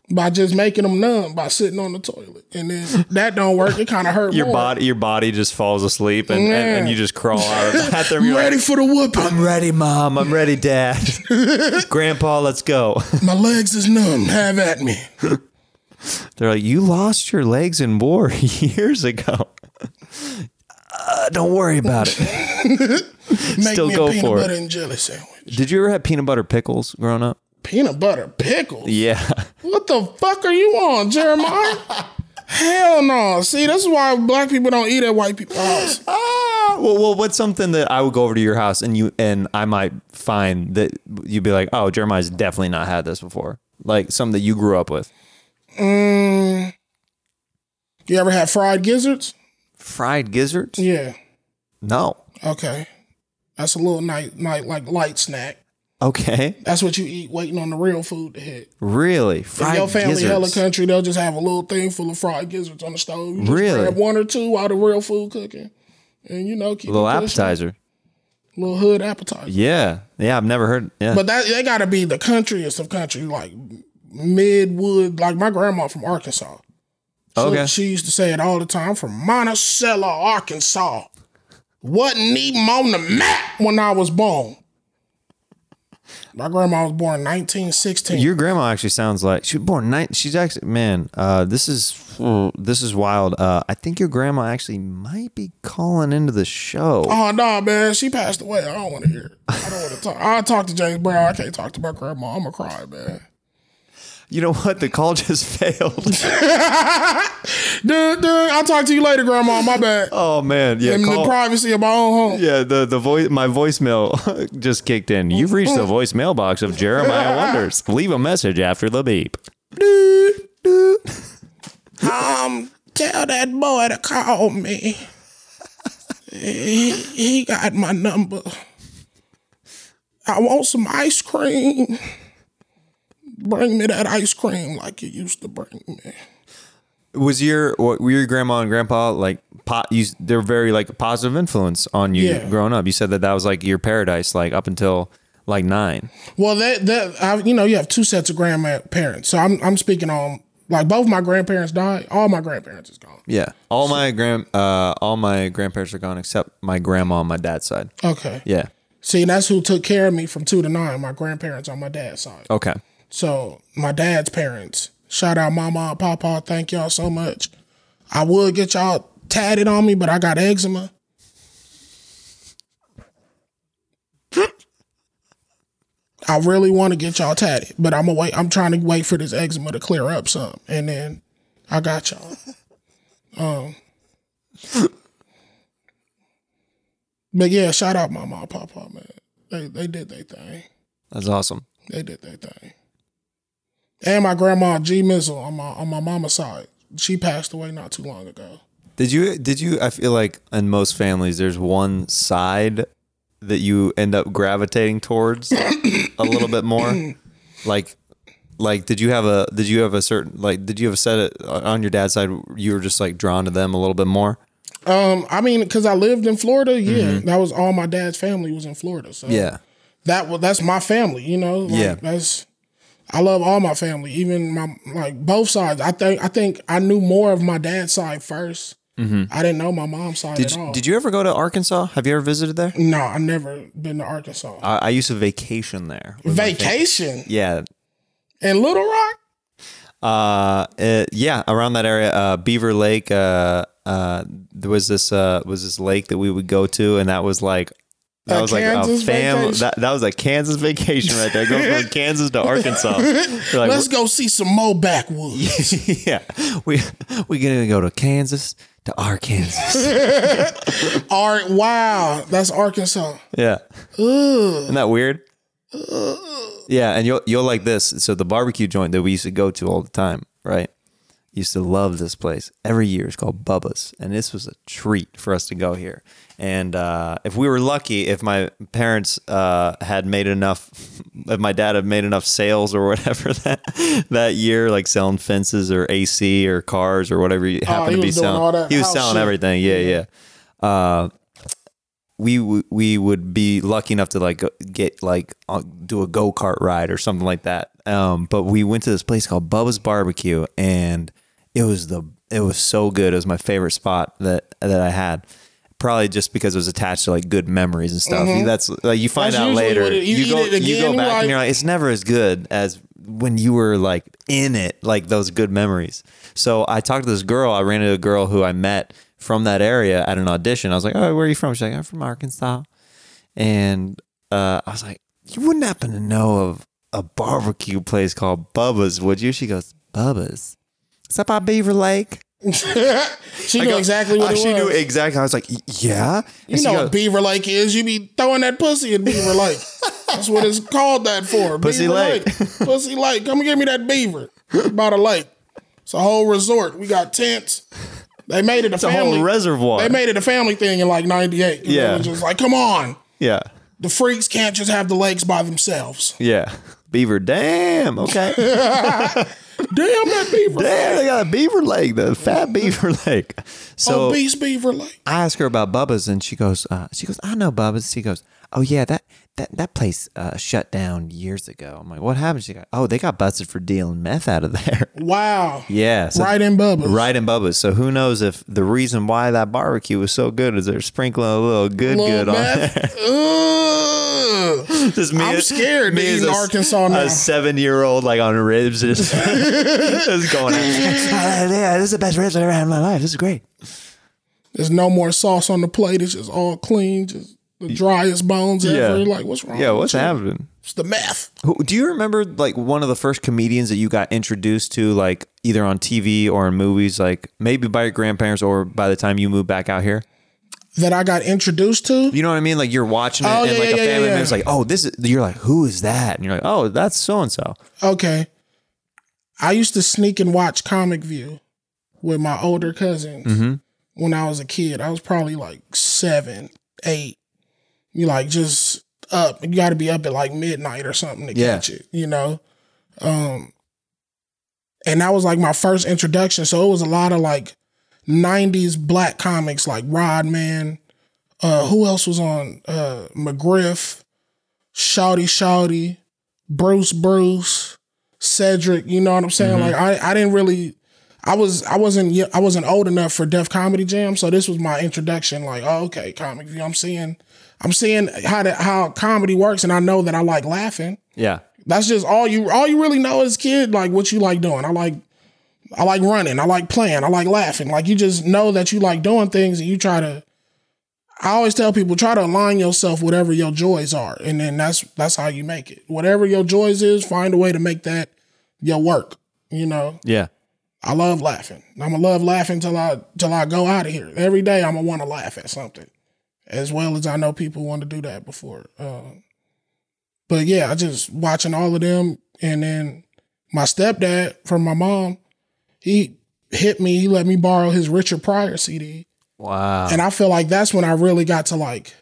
by just making them numb by sitting on the toilet. And then that don't work. It kind of hurt Your more. body your body just falls asleep and, and, and you just crawl out of the (laughs) bathroom. You're ready like, for the whooping. I'm ready, mom. I'm ready, dad. (laughs) Grandpa, let's go. My legs is numb. Have at me. (laughs) They're like, you lost your legs in war years ago. Uh, don't worry about it. Make Still go for it. and jelly sandwich. Did you ever have peanut butter pickles growing up? Peanut butter pickles. Yeah. What the fuck are you on, Jeremiah? (laughs) Hell no. See, this is why black people don't eat at white people's house. (laughs) Ah, well, well, what's something that I would go over to your house and you and I might find that you'd be like, oh, Jeremiah's definitely not had this before, like something that you grew up with. Mm, you ever had fried gizzards? Fried gizzards? Yeah. No. Okay. That's a little night, night like light snack. Okay. That's what you eat waiting on the real food to hit. Really? If Fried your family hella country, they'll just have a little thing full of fried gizzards on the stove. You Really? grab one or two while the real food cooking. And you know, keep a little appetizer. Little hood appetizer. Yeah. Yeah. I've never heard. Yeah. But that they gotta be the countryest of country, like midwood. Like my grandma from Arkansas. So Okay. She used to say it all the time from Monticello, Arkansas. Wasn't even on the map when I was born. My grandma was born 1916. Your grandma actually sounds like she was born nine. She's actually man. Uh, this is this is wild. Uh, I think your grandma actually might be calling into the show. Oh no, man, she passed away. I don't want to hear it. I don't want to talk. I talk to James Brown. I can't talk to my grandma. I'm gonna cry, man. You know what? The call just (laughs) failed. (laughs) Dude, dude, I'll talk to you later, grandma. My bad. oh man, yeah. In the privacy of my own home. yeah, the the voice my voicemail (laughs) just kicked in. You've reached the voicemail box of Jeremiah Wonders. Leave a message after the beep. Um, tell that boy to call me. He, he got my number. I want some ice cream. Bring me that ice cream like you used to bring me. Was your what, were your grandma and grandpa like pot? You they're very like a positive influence on you Yeah. growing up. You said that that was like your paradise, like up until like nine. Well, that that I, you know, you have two sets of grandparents. So I'm I'm speaking on like both my grandparents died. All my grandparents is gone. Yeah, all my grand uh all my grandparents are gone except my grandma on my dad's side. Okay. Yeah. See, that's who took care of me from two to nine. My grandparents on my dad's side. Okay. So my dad's parents, shout out mama and papa, thank y'all so much. I would get y'all tatted on me, but I got eczema. I really want to get y'all tatted, but I'm wait. I'm trying to wait for this eczema to clear up some, and then I got y'all. Um, but yeah, shout out mama and papa, man. They they did their thing. That's awesome. They did their thing. And my grandma G Mizzle on my on my mama's side. She passed away not too long ago. Did you did you I feel like in most families there's one side that you end up gravitating towards (coughs) a little bit more? Like like did you have a did you have a certain like did you have a set it on your dad's side you were just like drawn to them a little bit more? Um, I mean, because I lived in Florida, yeah, that was all my dad's family was in Florida. So Yeah. that was that's my family, you know. Like, Yeah. that's I love all my family, even my like both sides. I think I think I knew more of my dad's side 1st I didn't know my mom's side Mm-hmm. Did at you, all. did you ever go to Arkansas? Have you ever visited there? no, I never been to Arkansas. I, I used to vacation there. with my fam- Vacation Yeah. in Little Rock. Uh, uh, yeah, around that area, uh, Beaver Lake. Uh, uh, there was this uh was this lake that we would go to, and that was like that A was like a Kansas fam. That, that was a Kansas vacation right there. Go (laughs) from Kansas to Arkansas. Like, Let's go see some more backwoods. (laughs) yeah, we we gonna go to Kansas to Arkansas. (laughs) Art, wow, that's Arkansas. yeah, isn't that weird? Yeah, and you'll you'll like this. So the barbecue joint that we used to go to all the time, right? Used to love this place every year. It's called Bubba's, and this was a treat for us to go here. And uh, if we were lucky, if my parents uh, had made enough, (laughs) if my dad had made enough sales or whatever (laughs) that that year, like selling fences or AC or cars or whatever you happened Oh, to be selling, he was selling shit. everything. Yeah, yeah. Uh, we we would be lucky enough to like get like uh, do a go kart ride or something like that. Um, but we went to this place called Bubba's Barbecue, and it was the it was so good. It was my favorite spot that that I had. Probably just because it was attached to like good memories and stuff. That's like you find. That's out usually later. what it- you eat go it you again, go back like- and you're like, it's never as good as when you were like in it, like those good memories. So I talked to this girl. I ran into a girl who I met from that area at an audition. I was like, "Oh, where are you from?" She's like, "I'm from Arkansas," and uh, I was like, "You wouldn't happen to know of a barbecue place called Bubba's, would you?" She goes, "Bubba's." Is that by Beaver Lake? (laughs) she I knew go- exactly what uh, it she was. knew exactly. I was like, "Yeah." And you know goes- what Beaver Lake is? You be throwing that pussy at Beaver Lake. That's what it's called that for. (laughs) Pussy Beaver Lake. (laughs) Pussy Lake. Come and get me that beaver. By the lake. It's a whole resort. We got tents. They made it a It's a family. whole reservoir. They made it a family thing in like '98. Yeah. it was just like, come on, yeah, the freaks can't just have the lakes by themselves. yeah. Beaver, damn. Okay. (laughs) Damn that beaver. Damn, they got a beaver leg, the fat beaver (laughs) leg. So Obese beaver leg. I asked her about Bubba's, and she goes, uh, she goes, I know Bubba's. She goes, oh yeah, that that that place uh, shut down years ago. I'm like, what happened? She goes, oh, they got busted for dealing meth out of there. (laughs) Wow. yeah, so- right in Bubba's. right in Bubba's. So who knows if the reason why that barbecue was so good is they're sprinkling a little good Little good on meth. there. Ugh. Just me I'm as- scared to me eat in a- Arkansas now. A seven year old like on ribs, just, (laughs) just going. (laughs) yeah, this is the best ribs I've ever had in my life. This is great. There's no more sauce on the plate. It's just all clean, just the driest bones ever. Like, what's wrong? Yeah, what's happening? It's the meth. Who- Do you remember like one of the first comedians that you got introduced to, like either on TV or in movies, like maybe by your grandparents or by the time you moved back out here? That I got introduced to. You know what I mean? Like you're watching it Oh, and yeah, like yeah, a family yeah. member's like, oh, this is, you're like, who is that? And you're like, oh, that's so and so. Okay. I used to sneak and watch Comic View with my older cousins Mm-hmm. when I was a kid. I was probably like seven, eight. You like just up. You got to be up at like midnight or something to catch it. You know. Um. And that was like my first introduction. So it was a lot of like '90s black comics, like Rodman. Uh, who else was on? Uh, McGriff, Shouty Shouty, Bruce Bruce, Cedric. You know what I'm saying? Like I, I didn't really, I was, I wasn't, I wasn't old enough for Def Comedy Jam, so this was my introduction. Like, oh, okay, comic view. I'm seeing, I'm seeing how the, how comedy works, and I know that I like laughing. Yeah. That's just all you, all you really know as a kid. Like what you like doing. I like, I like running. I like playing. I like laughing. Like you just know that you like doing things, and you try to. I always tell people try to align yourself with whatever your joys are, and then that's that's how you make it. Whatever your joys is, find a way to make that your work. You know, Yeah. I love laughing. I'm gonna love laughing till I till I go out of here. Every day I'm gonna want to laugh at something, as well as I know people want to do that before. Um, but yeah, I just watching all of them, and then my stepdad from my mom, he hit me. He let me borrow his Richard Pryor CD. Wow. And I feel like that's when I really got to like,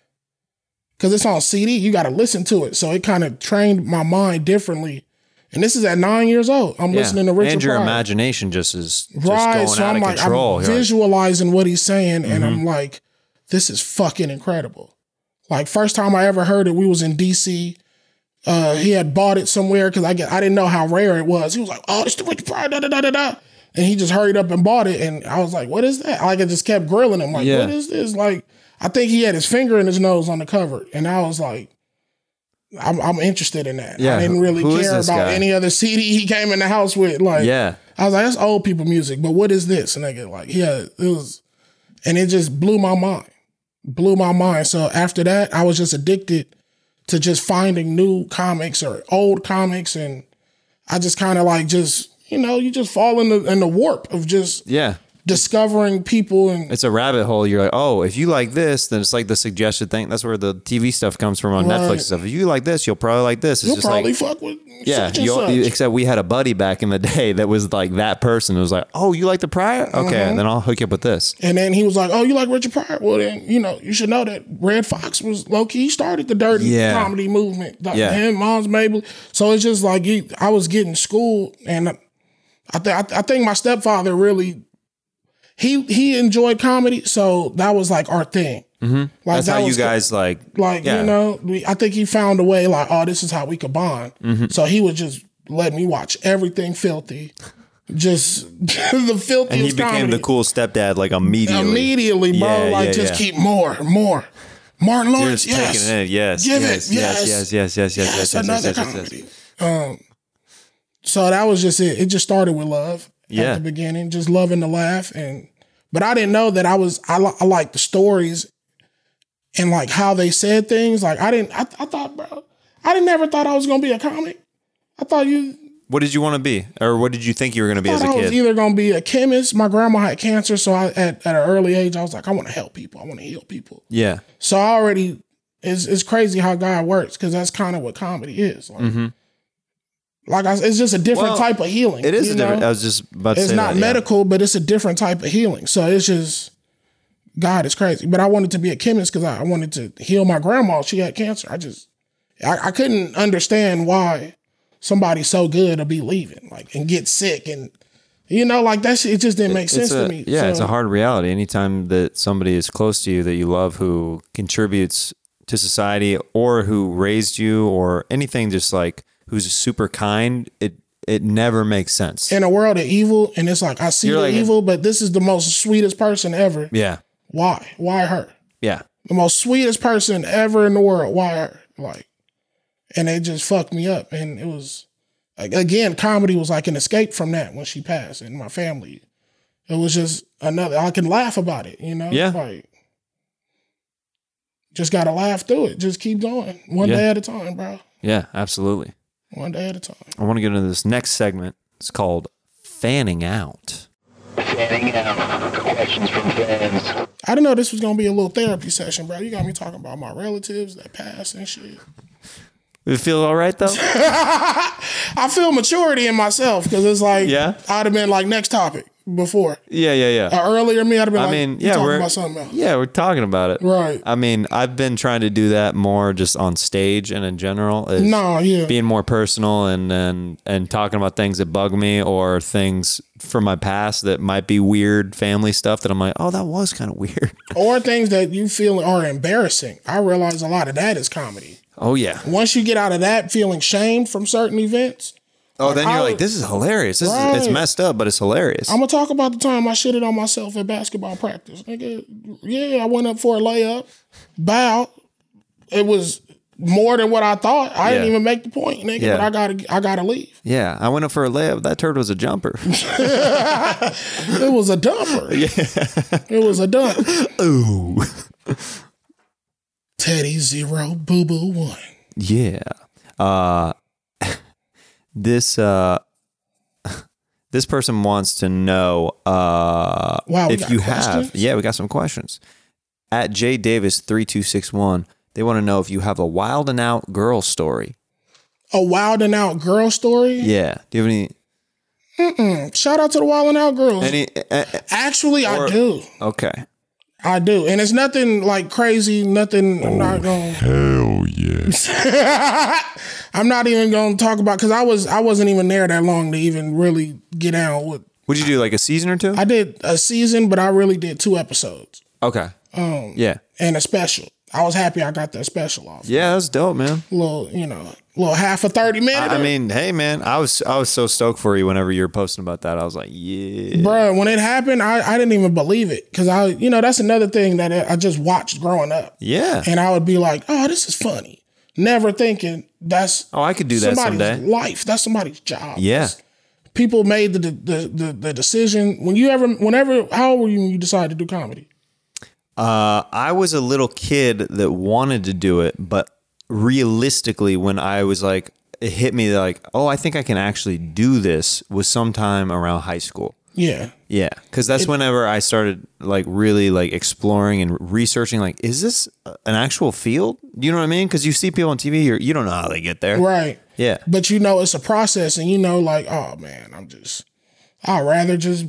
because it's on CD, you got to listen to it. So it kind of trained my mind differently. And this is at nine years old. I'm Yeah. listening to Richard Pryor. and your Pryor. imagination just is just right. going So out I'm of like, control. I'm You're like, visualizing what he's saying, and Mm-hmm. I'm like, this is fucking incredible. Like first time I ever heard it, we was in DC. Uh, he had bought it somewhere because I get I didn't know how rare it was. He was like, "Oh, it's the Richard Pryor." Da da da da da. And he just hurried up and bought it, and I was like, "What is that?" Like I just kept grilling him, like, Yeah. "What is this?" Like I think he had his finger in his nose on the cover, and I was like, "I'm, I'm interested in that." Yeah, I didn't really who care about guy? any other CD he came in the house with. Like, yeah. I was like, that's old people music, but what is this? And get like, yeah, it was, and it just blew my mind, blew my mind. So after that, I was just addicted to just finding new comics or old comics, and I just kind of like just, you know, you just fall in the in the warp of just Yeah. discovering people and It's a rabbit hole. You're like, oh, if you like this, then it's like the suggested thing. That's where the TV stuff comes from on Netflix Right. and stuff. If you like this, you'll probably like this. It's you'll just probably like, fuck with yeah. such and You, such. except we had a buddy back in the day that was like that person. It was like, oh, you like the Pryor? Okay, Mm-hmm. then I'll hook you up with this. And then he was like, "Oh, you like Richard Pryor? Well, then you know you should know that Redd Foxx was low key started the dirty Yeah. comedy movement. Like Yeah. him, Moms Mabley. So it's just like he, I was getting schooled, and I think I think my stepfather really he he enjoyed comedy, so that was like our thing. Mm-hmm. Like That's that how you guys like. like yeah. you know, we, I think he found a way. Like, oh, this is how we could bond. Mm-hmm. So he would just let me watch everything filthy, just (laughs) the filthiest. And he became comedy. the cool stepdad like immediately. immediately, bro. Yeah, like yeah, just keep more, more. Martin Lawrence, just yes. taking it in. Yes. Give it, yes, yes. yes. Yes. Yes. Yes. Yes. Yes. Yes, Yes. Yes. another Yes. Yes. comedy. Yes. Um, so that was just it. It just started with love Yeah. at the beginning, just loving to laugh, and but I didn't know that I was I, li- I like the stories and like how they said things. Like I didn't I, I thought, bro, I didn't never thought I was gonna be a comic. I thought you What did you want to be, or what did you think you were going to be as a I was kid? either gonna be a chemist. My grandma had cancer, so I at, at an early age I was like, I want to help people. I want to heal people. Yeah. So I already it's it's crazy how God works because that's kind of what comedy is. Like, mm-hmm. Like I, it's just a different. Well, type of healing. It is a different. I was just about to It's say not that, yeah. medical, but it's a different type of healing. So it's just God is crazy. But I wanted to be a chemist because I, I wanted to heal my grandma. She had cancer. I just I, I couldn't understand why somebody so good to be leaving like and get sick and you know like that shit it just didn't make sense a, to me. Yeah, it's a hard reality. Anytime that somebody is close to you that you love, who contributes to society, or who raised you, or anything, just like who's super kind, it it never makes sense. in a world of evil, and it's like I see You're the like- evil, but this is the most sweetest person ever. yeah, Why? Why her? yeah, The most sweetest person ever in the world. Why her? Like, and it just fucked me up. And it was like again, comedy was like an escape from that when she passed, and my family. It was just another. I can laugh about it, you know. Yeah. Like, just gotta laugh through it. Just keep going, one Yeah. day at a time, bro. yeah, absolutely. One day at a time. I want to get into this next segment. It's called fanning out. Fanning out. Questions from fans. I didn't know this was gonna be a little therapy session, bro. You got me talking about my relatives that passed and shit. It feel all right though? (laughs) I feel maturity in myself because it's like Yeah? I'd have been like next topic before. yeah, yeah, yeah. Uh, earlier me, I'd have been I like, mean, yeah, talking we're about something else. yeah, we're talking about it. Right. I mean, I've been trying to do that more just on stage and in general. Is No, yeah. being more personal and and and talking about things that bug me or things from my past that might be weird family stuff that I'm like, oh, that was kind of weird. (laughs) or things that you feel are embarrassing. I realize a lot of that is comedy. oh yeah. Once you get out of that feeling shamed from certain events, Oh, then I you're like, this is hilarious. This is it's messed up, but it's hilarious. I'm gonna talk about the time I shitted on myself at basketball practice. Nigga, yeah, I went up for a layup, bow. It was more than what I thought. I didn't Yeah. even make the point, nigga. Yeah. But I gotta, I gotta leave. yeah, I went up for a layup. That turd was a jumper. (laughs) It was a dumper. (laughs) Yeah, it was a dump. Ooh. Teddy zero, boo boo one. Yeah. Uh (laughs) this uh (laughs) this person wants to know uh Wow, if got you have? Yeah, we got some questions. At J Davis 3261, they want to know if you have a wild and out girl story. A wild and out girl story. Yeah. Do you have any Shout out to the wild and out girls. any uh, Actually, I do. okay. I do, and it's nothing like crazy. Nothing. I'm not going. Hell yeah. (laughs) I'm not even going to talk about because I was I wasn't even there that long to even really get down with. Would you do like a season or two? I did a season, but I really did two episodes okay. Um, yeah. and a special. I was happy I got that special off. Yeah, that's dope, man. little, you know, little half a thirty minute. I mean, hey man, I was I was so stoked for you whenever you were posting about that. I was like, yeah. Bro, when it happened, I, I didn't even believe it because I, you know, that's another thing that I just watched growing up, Yeah. and I would be like, "Oh, this is funny," never thinking that's Oh, I could do that somebody's someday. life. That's somebody's job. Yeah. That's- people made the the, the the decision when you ever, whenever, how old were you when you decided to do comedy? Uh, I was a little kid that wanted to do it, but realistically, when I was like, it hit me like, oh, I think I can actually do this was sometime around high school. Yeah. Yeah, because that's whenever I started like really like exploring and researching. Like, is this an actual field? You know what I mean? Because you see people on TV, you're, you don't know how they get there. Right. Yeah. But you know it's a process and you know like, oh man, I'm just I'd rather just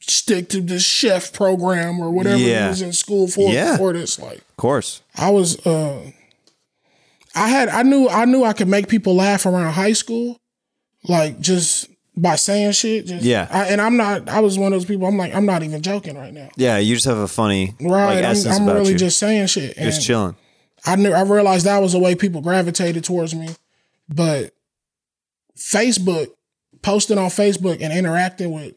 stick to this chef program or whatever Yeah. he was in school for Yeah. before this. Like Of course. I was uh I had I knew I knew I could make people laugh around high school. Like just by saying shit. Just, Yeah. I, and I'm not I was one of those people, I'm like, I'm not even joking right now. Yeah, you just have a funny Right. like I'm, I'm really you. just saying shit. just chilling. I knew I realized that was the way people gravitated towards me. But Facebook, posting on Facebook and interacting with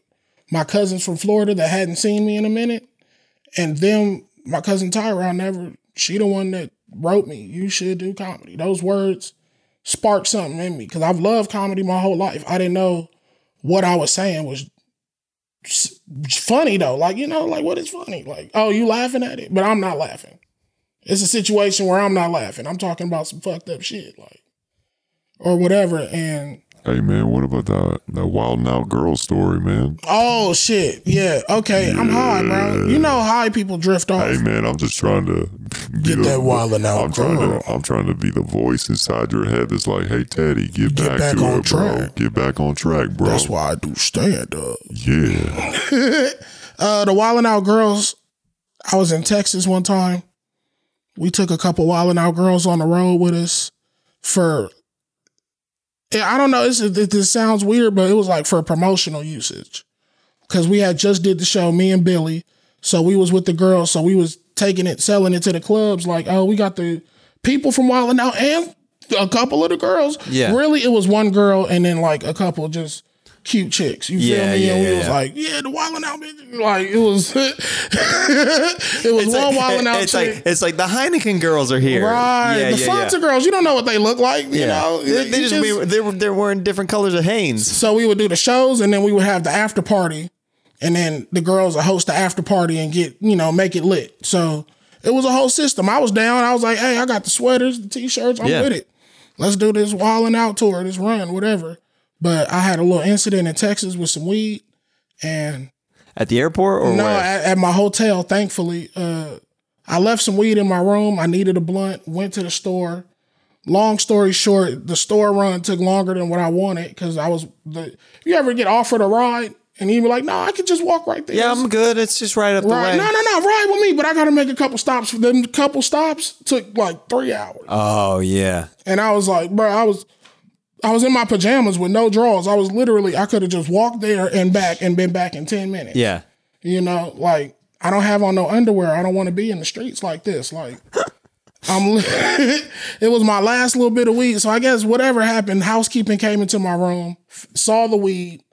my cousins from Florida that hadn't seen me in a minute, and them, my cousin Tyra, I never, she the one that wrote me, you should do comedy. Those words sparked something in me because I've loved comedy my whole life. I didn't know what I was saying was funny though. Like, you know, like what is funny? Like, oh, you laughing at it, but I'm not laughing. It's a situation where I'm not laughing. I'm talking about some fucked up shit, like, or whatever. And Hey man, what about that that wild and out girl story, man? oh shit, yeah, okay, I'm high, bro. You know, high people drift off. Hey man, I'm just trying to Get that wild and out I'm trying girl. to I'm trying to be the voice inside your head that's like, hey Teddy, get, Get back, back to on it, bro. track. Get back on track, bro. That's why I do stand up. Yeah. (laughs) Uh, the Wild and Out Girls. I was in Texas one time. We took a couple Wild and Out Girls on the road with us for. Yeah, I don't know. It's, it, this sounds weird, but it was like for promotional usage because we had just did the show, me and Billy. So we was with the girls. So we was taking it, selling it to the clubs. Like, oh, we got the people from Wild and Out and a couple of the girls. Yeah. really, it was one girl and then like a couple just cute chicks. You feel Yeah, me? yeah, and we yeah, was like, yeah, the Wild and Out bitch. Like it was, (laughs) it was one Wild and Out it's chick. like it's like the Heineken girls are here. Right, Yeah, the Fanta girls, you don't know what they look like, you know. they, they You just, be- they were they're wearing different colors of Hanes. so we would do the shows and then we would have the after party and then the girls would host the after party and get you know make it lit so it was a whole system i was down i was like hey i got the sweaters the t-shirts i'm Yeah. with it let's do this wilding out tour this run whatever but i had a little incident in texas with some weed and At the airport or no at, at my hotel thankfully uh i left some weed in my room i needed a blunt went to the store long story short, the store run took longer than what I wanted because I was the. You ever get offered a ride and you be like, "No, I could just walk right there." yeah, I'm good. It's just right up the way. No, no, no, ride with me, but I got to make a couple stops. For them couple stops took like three hours, Oh yeah. and I was like, bro, I was. I was in my pajamas with no drawers. I was literally, I could have just walked there and back and been back in 10 minutes. Yeah. You know, like I don't have on no underwear. I don't want to be in the streets like this. Like (laughs) I'm (laughs) it was my last little bit of weed. So I guess whatever happened, housekeeping came into my room, saw the weed,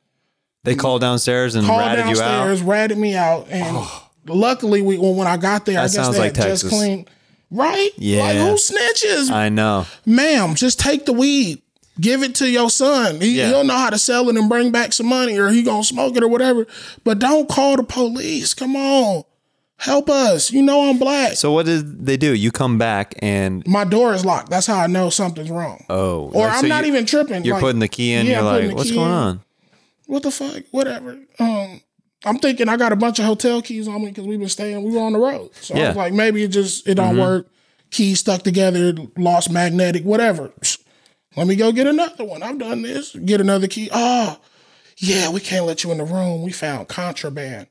They called downstairs and called ratted you out. ratted me out. And oh. luckily we when, when I got there, I guess sounds they like had just Texas. cleaned. Right? Yeah. Like who snitches? I know. Ma'am, just take the weed. Give it to your son. He, Yeah. He'll know how to sell it and bring back some money, or he gonna smoke it or whatever. But don't call the police. Come on, help us. You know I'm black. So what did they do? You come back and My door is locked. That's how I know something's wrong. oh, or like, I'm so not you- even tripping. You're Like, putting the key in. yeah, you're I'm like, what's going in. on? What the fuck? Whatever. Um, I'm thinking I got a bunch of hotel keys on me because we've been staying. We were on the road, so I was like, maybe it just it don't work. Keys stuck together, lost magnetic, whatever. Let me go get another one. I've done this. Get another key. Oh, yeah, we can't let you in the room. We found contraband.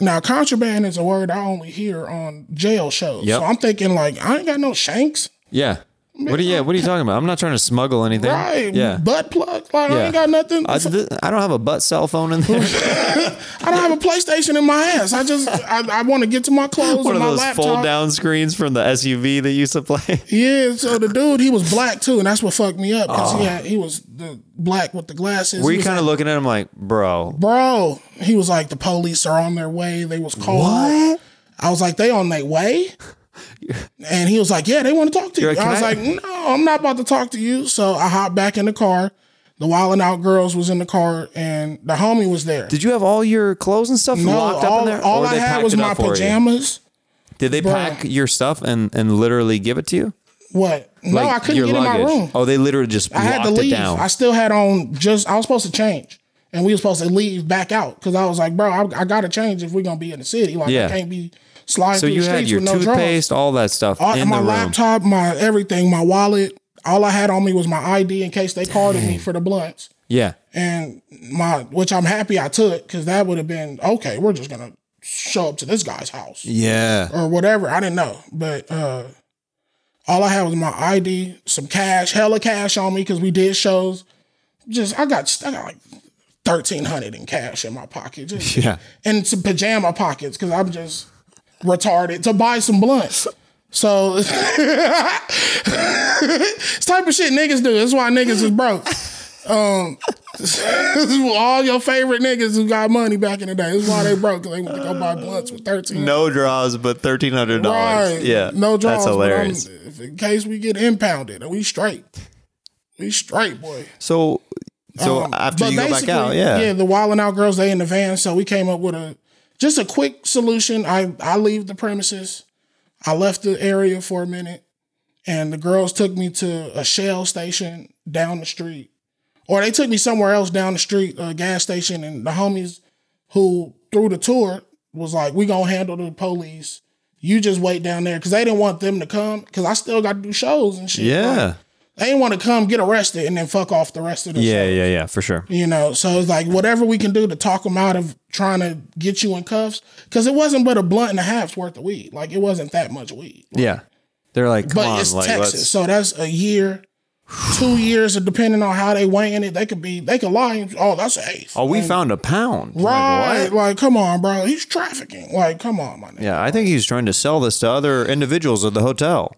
Now, contraband is a word I only hear on jail shows. Yep. So I'm thinking like I ain't got no shanks. Yeah. What are you? What are you talking about? I'm not trying to smuggle anything. Right. Yeah. Butt plug. Like I ain't got nothing. I, th- I don't have a butt cell phone in there. (laughs) I don't have a PlayStation in my ass. I just I, I want to get to my clothes One and of my those laptop. fold down screens from the SUV that used to play. Yeah, so the dude he was black too, and that's what fucked me up because he oh. had he was the black with the glasses. Were you kind of like, looking at him like, bro? bro? He was like, the police are on their way. They was called. What? I was like, they on their way. And he was like, yeah, they want to talk to you. Like, I was "Can like, no, I'm not about to talk to you. So I hopped back in the car. The Wild and Out girls was in the car, and the homie was there. Did you have all your clothes and stuff no, locked up in there? all I had was my up for you? pajamas. Did they pack your stuff and, and literally give it to you? What? No, Like I couldn't get in my luggage? room. Oh, they literally just I had to leave. down. I still had on just I was supposed to change. and we were supposed to leave back out because I was like, bro, I, I gotta change if we're gonna be in the city. Like Yeah. I can't be sliding So through you the had streets your with no toothpaste, all that stuff All, in my the room. laptop, my everything, my wallet. All I had on me was my ID in case they carded me for the blunts, Yeah. and my which I'm happy I took because that would have been okay. We're just gonna show up to this guy's house Yeah. or whatever. I didn't know, but uh, all I had was my ID, some cash, hella cash on me because we did shows. Just I got I got like thirteen hundred in cash in my pocket, just (laughs) Yeah. and some pajama pockets because I'm just retarded to buy some blunts. So (laughs) it's type of shit niggas do. That's why niggas is broke. Um, (laughs) all your favorite niggas who got money back in the day. This is why they broke they went to go buy blunts with thirteen. No draws, but thirteen hundred dollars. Right. Yeah. No draws. That's hilarious. in case we get impounded, and we straight. We straight, boy. So, so Um, after you go back out, yeah. yeah, the Wild and Out girls they in the van, so we came up with a just a quick solution. I I leave the premises. I left the area for a minute, and the girls took me to a Shell station down the street, or they took me somewhere else down the street, a gas station, and the homies who through the tour was like, "We gonna handle the police." You just wait down there because they didn't want them to come because I still got to do shows and shit. Like, Yeah. They didn't want to come get arrested and then fuck off the rest of the Yeah, yeah, yeah, for sure. You know, so it's like whatever we can do to talk them out of trying to get you in cuffs, because it wasn't but a blunt and a half's worth of weed. Like it wasn't that much weed, Yeah. They're like, come but on, it's like Texas, let's so that's a year, two years, of depending on how they weighing it. They could be, they could lie. Oh, that's an eighth. Oh, we Like, found a pound. Right. what? Like, come on, bro. He's trafficking. Like, come on, my nigga. Yeah, I think he's trying to sell this to other individuals at the hotel.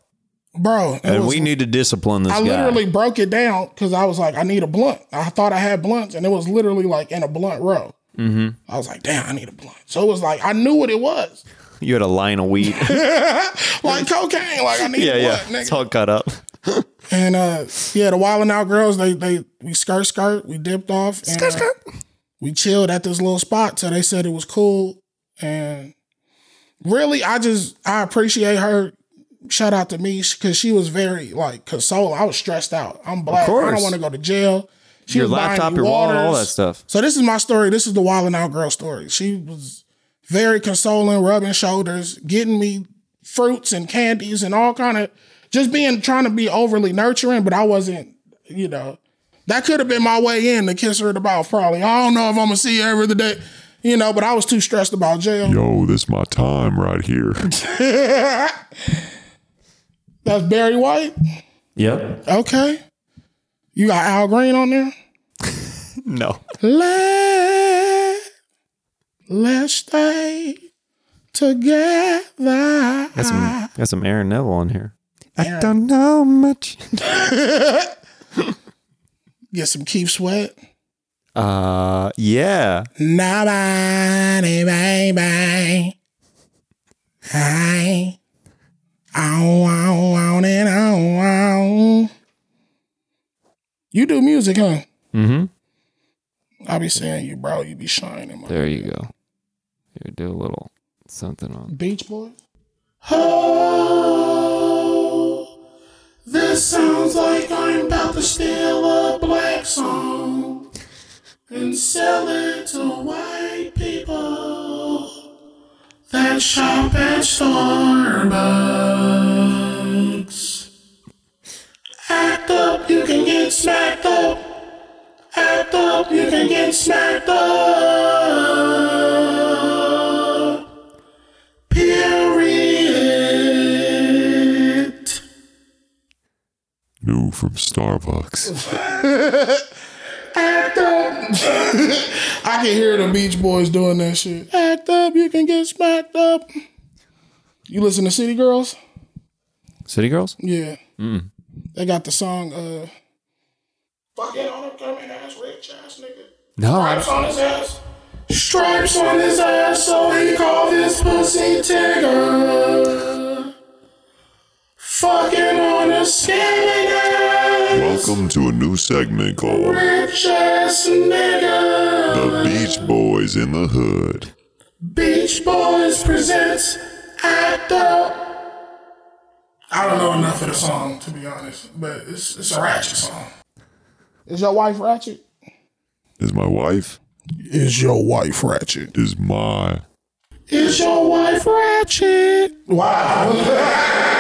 Bro. it And was- we need to discipline this I guy. literally broke it down because I was like, I need a blunt. I thought I had blunts, and it was literally like in a blunt row. Mm-hmm. I was like, damn, I need a blunt. So it was like I knew what it was, (laughs) you had a line of weed. (laughs) like cocaine. Like I need yeah, a yeah. blunt, nigga. It's all cut up. (laughs) And uh, yeah, the Wild and Out girls, they they we skirt skirt, we dipped off, and uh, we chilled at this little spot. So they said it was cool, and really, I just I appreciate her. Shout out to me because she was very like consoling. I was stressed out. I'm black. I don't want to go to jail. She Your was laptop, me your wallet, all that stuff. So this is my story. This is the Wild and Out girl story. She was very consoling, rubbing shoulders, getting me fruits and candies and all kind of just being trying to be overly nurturing, but I wasn't, you know. That could have been my way in to kiss her in the mouth, probably. I don't know if I'm gonna see her every day, you know, but I was too stressed about jail. Yo, this my time right here. (laughs) That's Barry White. Yep. Okay. You got Al Green on there? (laughs) No. Let, let's stay together. Got some, got some Aaron Neville on here. I don't know much. (laughs) Get some Keith Sweat. Uh, yeah. Nobody, baby. I, I want, want it, I want. You do music, huh? Mm-hmm. I be saying you, bro. You be shining, man. There you go. Here, do a little something on. Beach Boy. Oh, this sounds like I'm about to steal a black song and sell it to white people that shop at Starbucks. Act up, you can get smacked up. Act up, you can get smacked up. Period. New from Starbucks. (laughs) Act up. (laughs) I can hear the Beach Boys doing that shit. Act up, you can get smacked up. You listen to City Girls? City Girls? Yeah. They got the song, uh, fucking on a coming ass, rich ass nigga. No. Stripes on his ass. Stripes on his ass, so he called his pussy Tigger. Fucking on a scamming ass. Welcome to a new segment called Rich ass nigga. The Beach Boys in the Hood. Beach Boys presents Act Up. I don't know enough of the song to be honest, but it's it's a ratchet song. Is your wife ratchet? Is my wife? Is your wife ratchet? Is my Is your wife ratchet? Wow. (laughs)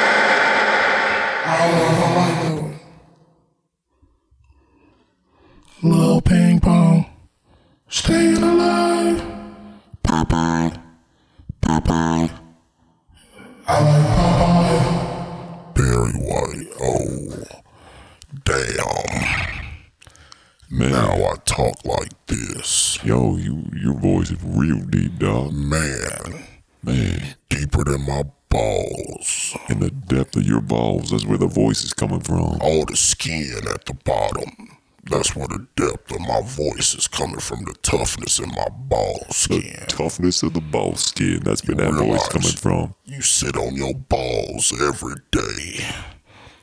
I don't I like that Ping Pong. Staying alive. Popeye. Popeye. Barry White. Oh, damn. man? Now I talk like this. Yo, you your voice is real deep, dog. Man, Man, deeper than my balls. in the depth of your balls, that's where the voice is coming from. All the skin at the bottom. That's where the depth of my voice is coming from. The toughness in my ball The skin. toughness of the ball skin, that's where that voice coming from. You sit on your balls every day.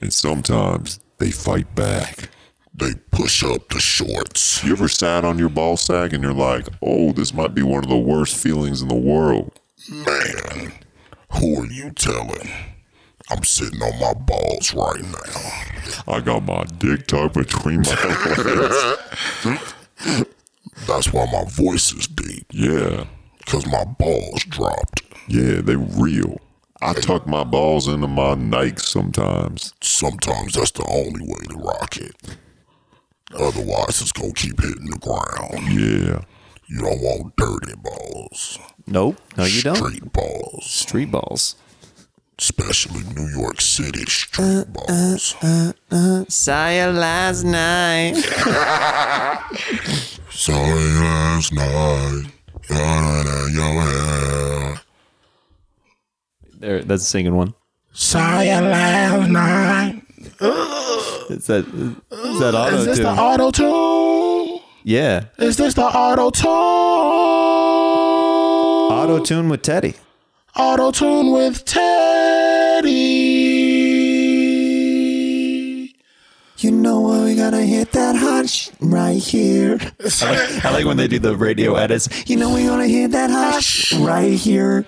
And sometimes they fight back. They push up the shorts. You ever sat on your ball sack and you're like, oh, this might be one of the worst feelings in the world? Man, who are you telling? I'm sitting on my balls right now. I got my dick tucked between my legs. (laughs) That's why my voice is deep. Yeah, Cause my balls dropped. yeah, they real. I tuck my balls into my Nikes sometimes. Sometimes that's the only way to rock it. Otherwise, it's gonna keep hitting the ground. Yeah. You don't want dirty balls. Nope. No, you don't. Street balls. Street balls. Especially New York City street uh, uh, balls. Uh, Saw you last night. (laughs) Sorry last night. Yada, your hair. There, that's a singing one. Saw you last night. Is that is that auto Is this the auto tune? yeah, Is this the auto tune? Auto tune with Teddy. Auto tune with Teddy. You know what? We gotta hit that hot sh- right here. I like, I like when they do the radio edits. You know we gonna hit that hot sh- right here.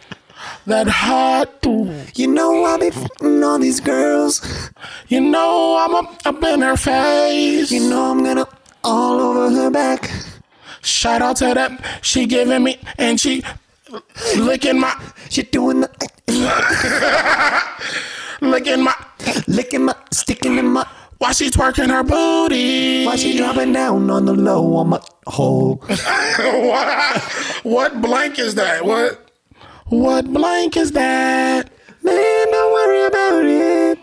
That hot tune. You know I'll be f***ing all these girls. You know I'm up, up in her face. You know I'm gonna all over her back. Shout out to that. She giving me and she licking my She doing the (laughs) licking my licking my sticking in my. while she twerking her booty. Why she dropping down on the low on my hole? (laughs) what, what blank is that? What what blank is that? Man, don't worry about it.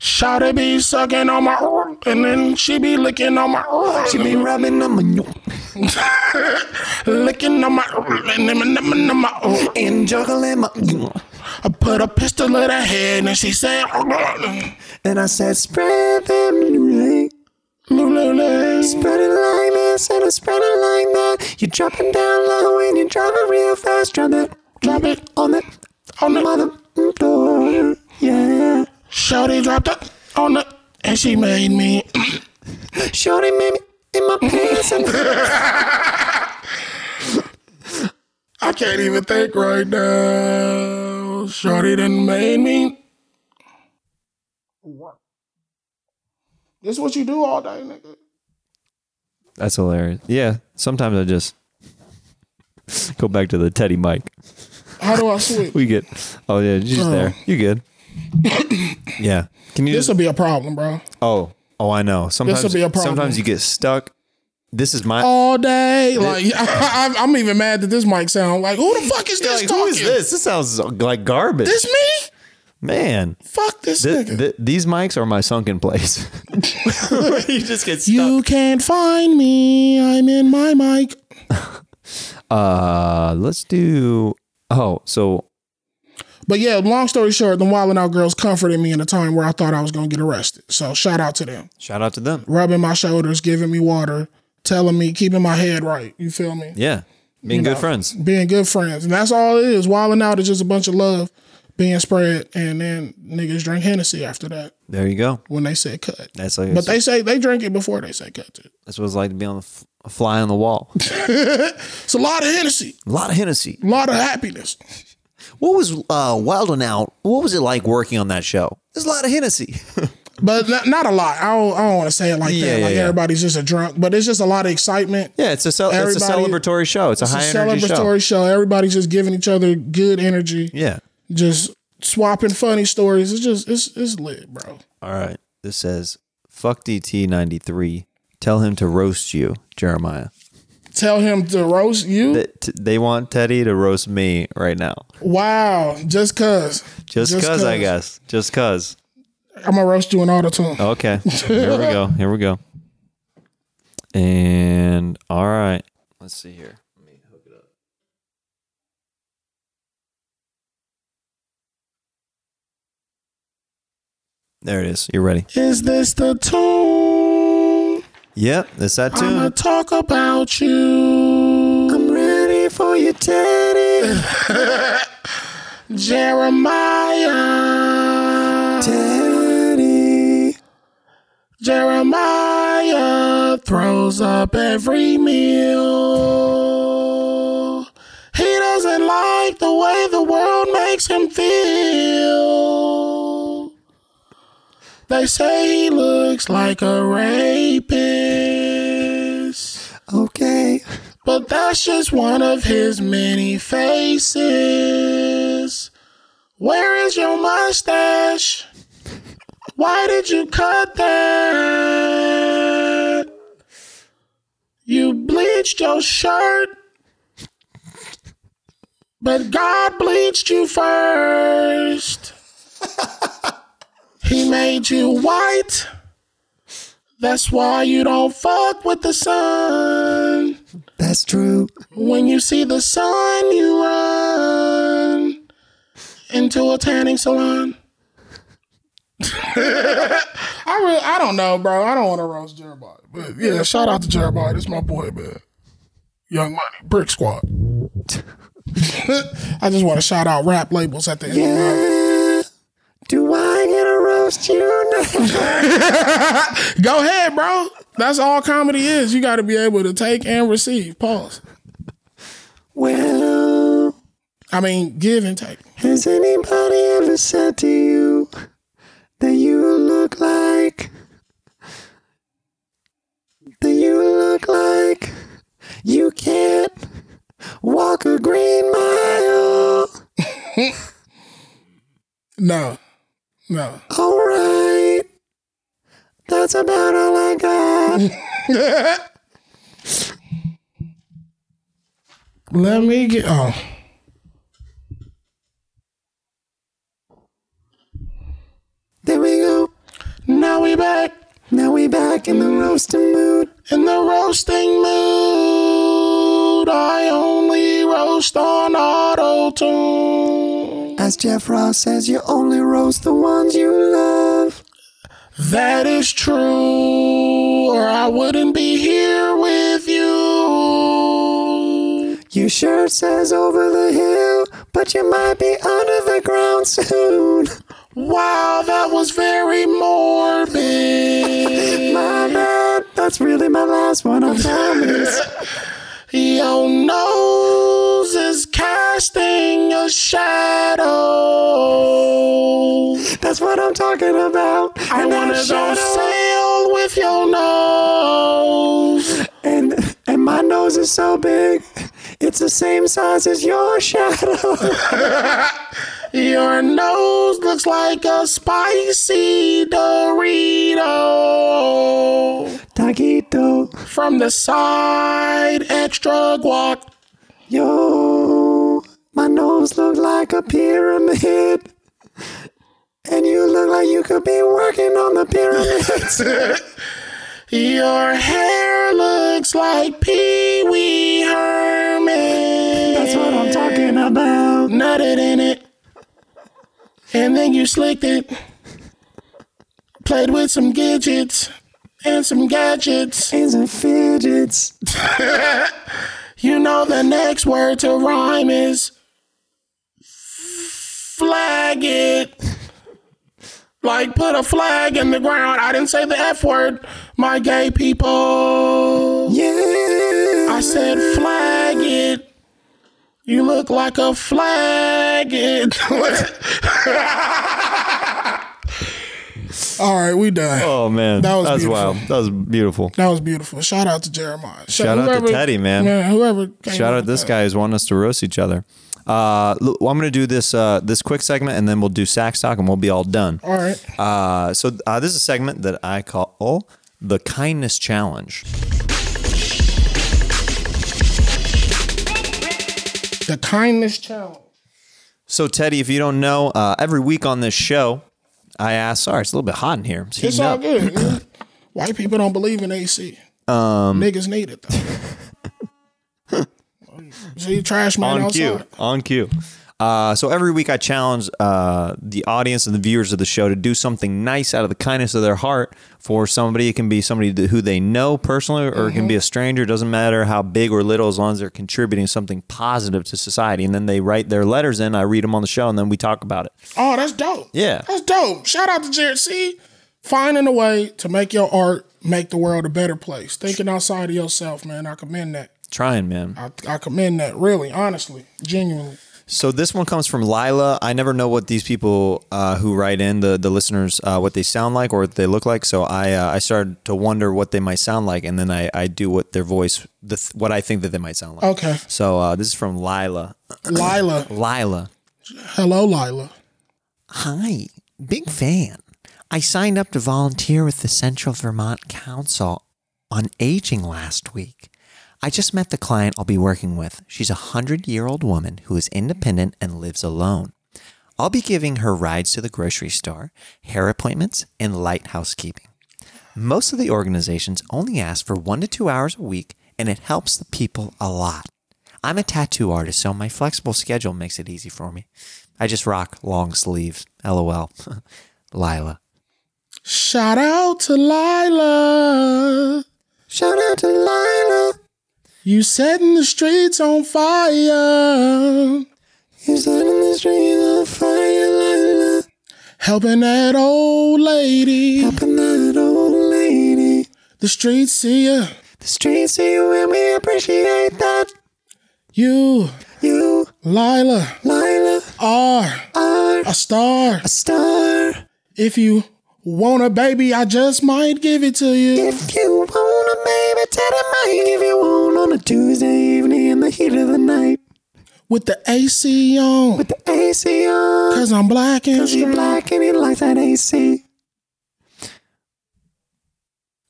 Shawty be sucking on my and then she be licking on my She be rubbing on my (laughs) licking on my and my and juggling my. I put a pistol at her head and she said oh, And I said, spread them. Spread it like this and I spread it like that. You're dropping down low and you're driving real fast. Drop it, drop it on the on the mother door. Yeah. Shawty dropped it on the and she made me (clears throat) Shorty made me in my pants and (laughs) I can't even think right now. Shorty done made me. What? This is what you do all day, nigga. That's hilarious. Yeah. Sometimes I just go back to the Teddy mic. How do I switch? We get. Oh yeah, you're just Oh. there. Uh. You good? (coughs) yeah. Can you This will be a problem, bro. Oh. Oh, I know. Sometimes. be a problem. Sometimes you get stuck. This is my. All day, like (laughs) I, I'm even mad that this mic sound like who the fuck is this Like, talking? who is this? This sounds like garbage. This me? Man. Fuck this Th- nigga. th- these mics are my sunken place. (laughs) (laughs) you just get stuck. you can't find me. I'm in my mic. Uh, let's do. Oh, so But yeah, long story short, the Wildin' Out girls comforted me in a time where I thought I was gonna get arrested. So shout out to them. shout out to them. Rubbing my shoulders, giving me water, telling me, keeping my head right. You feel me? Yeah, being You good know, friends. Being good friends. And that's all it is. Wildin' Out is just a bunch of love being spread. And then niggas drink Hennessy after that There you go. when they say cut. That's like. But they say they drink it before they say cut too. that's what it's like to be on the f- a fly on the wall. (laughs) It's a lot of Hennessy, a lot of Hennessy. a lot of happiness. What was uh, Wild and Out? What was it like working on that show? There's a lot of Hennessy. (laughs) but not, not a lot. I don't, I don't want to say it like Yeah, that. yeah, Like yeah. everybody's just a drunk, but it's just a lot of excitement. Yeah, it's a cel- it's a celebratory show. It's a It's a high energy show. celebratory show. Everybody's just giving each other good energy, Yeah. just swapping funny stories. It's just it's it's lit, bro. All right. This says, "Fuck DT ninety three. Tell him to roast you, Jeremiah." Tell him to roast you. That t- they want Teddy to roast me right now. wow, just cause. Just cause, I guess. Just cause. I'm gonna roast you in auto tune. Okay. (laughs) Here we go. Here we go. And all right. Let's see here. Let me hook it up. There it is. You're ready. Is this the tune? Yep, it's that I'ma tune. talk about you. I'm ready for you, Teddy. (laughs) Jeremiah. Teddy. Jeremiah throws up every meal. He doesn't like the way the world makes him feel. They say he looks like a rapist. Okay. But that's just one of his many faces. Where is your mustache? Why did you cut that? You bleached your shirt. But God bleached you first. (laughs) he made you white. That's why you don't fuck with the sun. That's true. When you see the sun, you run into a tanning salon. I really, I don't know, bro. I don't want to roast Jeremiah, but yeah, shout out to Jeremiah. It's my boy, man. Young Money, Brick Squad. (laughs) I just want to shout out rap labels at the end. Of the Do I get you? (laughs) Go ahead, bro. That's all comedy is. You got to be able to take and receive. Pause. Well, I mean, give and take. has anybody ever said to you that you look like that you look like you can't walk a green mile? (laughs) No, no. All right. That's about all I got. (laughs) Let me get. Oh, There we go. now we back Now we back in the roasting mood. in the roasting mood. I only roast on auto tune. Jeff Ross says, you only roast the ones you love. That is true, or I wouldn't be here with you. Your shirt says over the hill, but you might be under the ground soon. Wow, that was very morbid. (laughs) My bad. That's really my last one. I promise. (laughs) Your nose is casting a shadow. That's what I'm talking about. I And wanna go shadow- sail with your nose. And and my nose is so big, it's the same size as your shadow. (laughs) Your nose looks like a spicy Dorito. Taquito, From the side, extra guac. yo, my nose looks like a pyramid. And you look like you could be working on the pyramids. (laughs) Your hair looks like Pee Wee Herman. That's what I'm talking about. Nutted in it. And then you slicked it. Played with some gadgets and some gadgets. And some fidgets. (laughs) You know the next word to rhyme is flag it. Like put a flag in the ground. I didn't say the F word, my gay people. Yeah. I said flag. You look like a flag. (laughs) All right, we done. Oh man, That was that's beautiful. wild. That was beautiful. That was beautiful. Shout out to Jeremiah. Shout out to Teddy, man. man whoever. came Shout out this that. guy who's wanting us to roast each other. Uh, I'm going to do this uh, this quick segment, and then we'll do sax talk, and we'll be all done. All right. Uh, so uh, this is a segment that I call the kindness challenge. The kindness challenge. So Teddy, if you don't know, uh, every week on this show, I ask. Sorry, it's a little bit hot in here. It's, It's all up. good. (laughs) man. White people don't believe in AC. Um, Niggas need it though. (laughs) See, trash man on outside. cue. On cue. Uh, so every week I challenge uh, the audience and the viewers of the show to do something nice out of the kindness of their heart for somebody. It can be somebody who they know personally, or it can be a stranger. It doesn't matter how big or little, as long as they're contributing something positive to society. And then they write their letters in. I read them on the show, and then we talk about it. Oh, that's dope. Yeah. That's dope. Shout out to Jared. See, finding a way to make your art make the world a better place. Thinking outside of yourself, man. I commend that. Trying, man. I, I commend that. Really, honestly, genuinely. So this one comes from Lila. I never know what these people uh, who write in the the listeners uh, what they sound like or what they look like. So I uh, I started to wonder what they might sound like, and then I, I do what their voice the th- what I think that they might sound like. Okay. So uh, this is from Lila. (clears throat) Lila. Lila. Hello, Lila. Hi, big fan. I signed up to volunteer with the Central Vermont Council on Aging last week. I just met the client I'll be working with. She's a 100 year old woman who is independent and lives alone. I'll be giving her rides to the grocery store, hair appointments, and light housekeeping. Most of the organizations only ask for one to two hours a week, and it helps the people a lot. I'm a tattoo artist, so my flexible schedule makes it easy for me. I just rock long sleeves. LOL. (laughs) Lila. Shout out to Lila. Shout out to Lila. You setting the streets on fire. You setting the street on fire, Lila. Helping that old lady. Helping that old lady. The streets see ya. The streets see you and we appreciate that. You, You, Lila, Lila, are are a star. a star. If you want a baby, I just might give it to you. If you want a baby, tell them I give you one on a Tuesday evening in the heat of the night. With the AC on. With the AC on. Cause I'm black and Cause you're black and he likes that AC.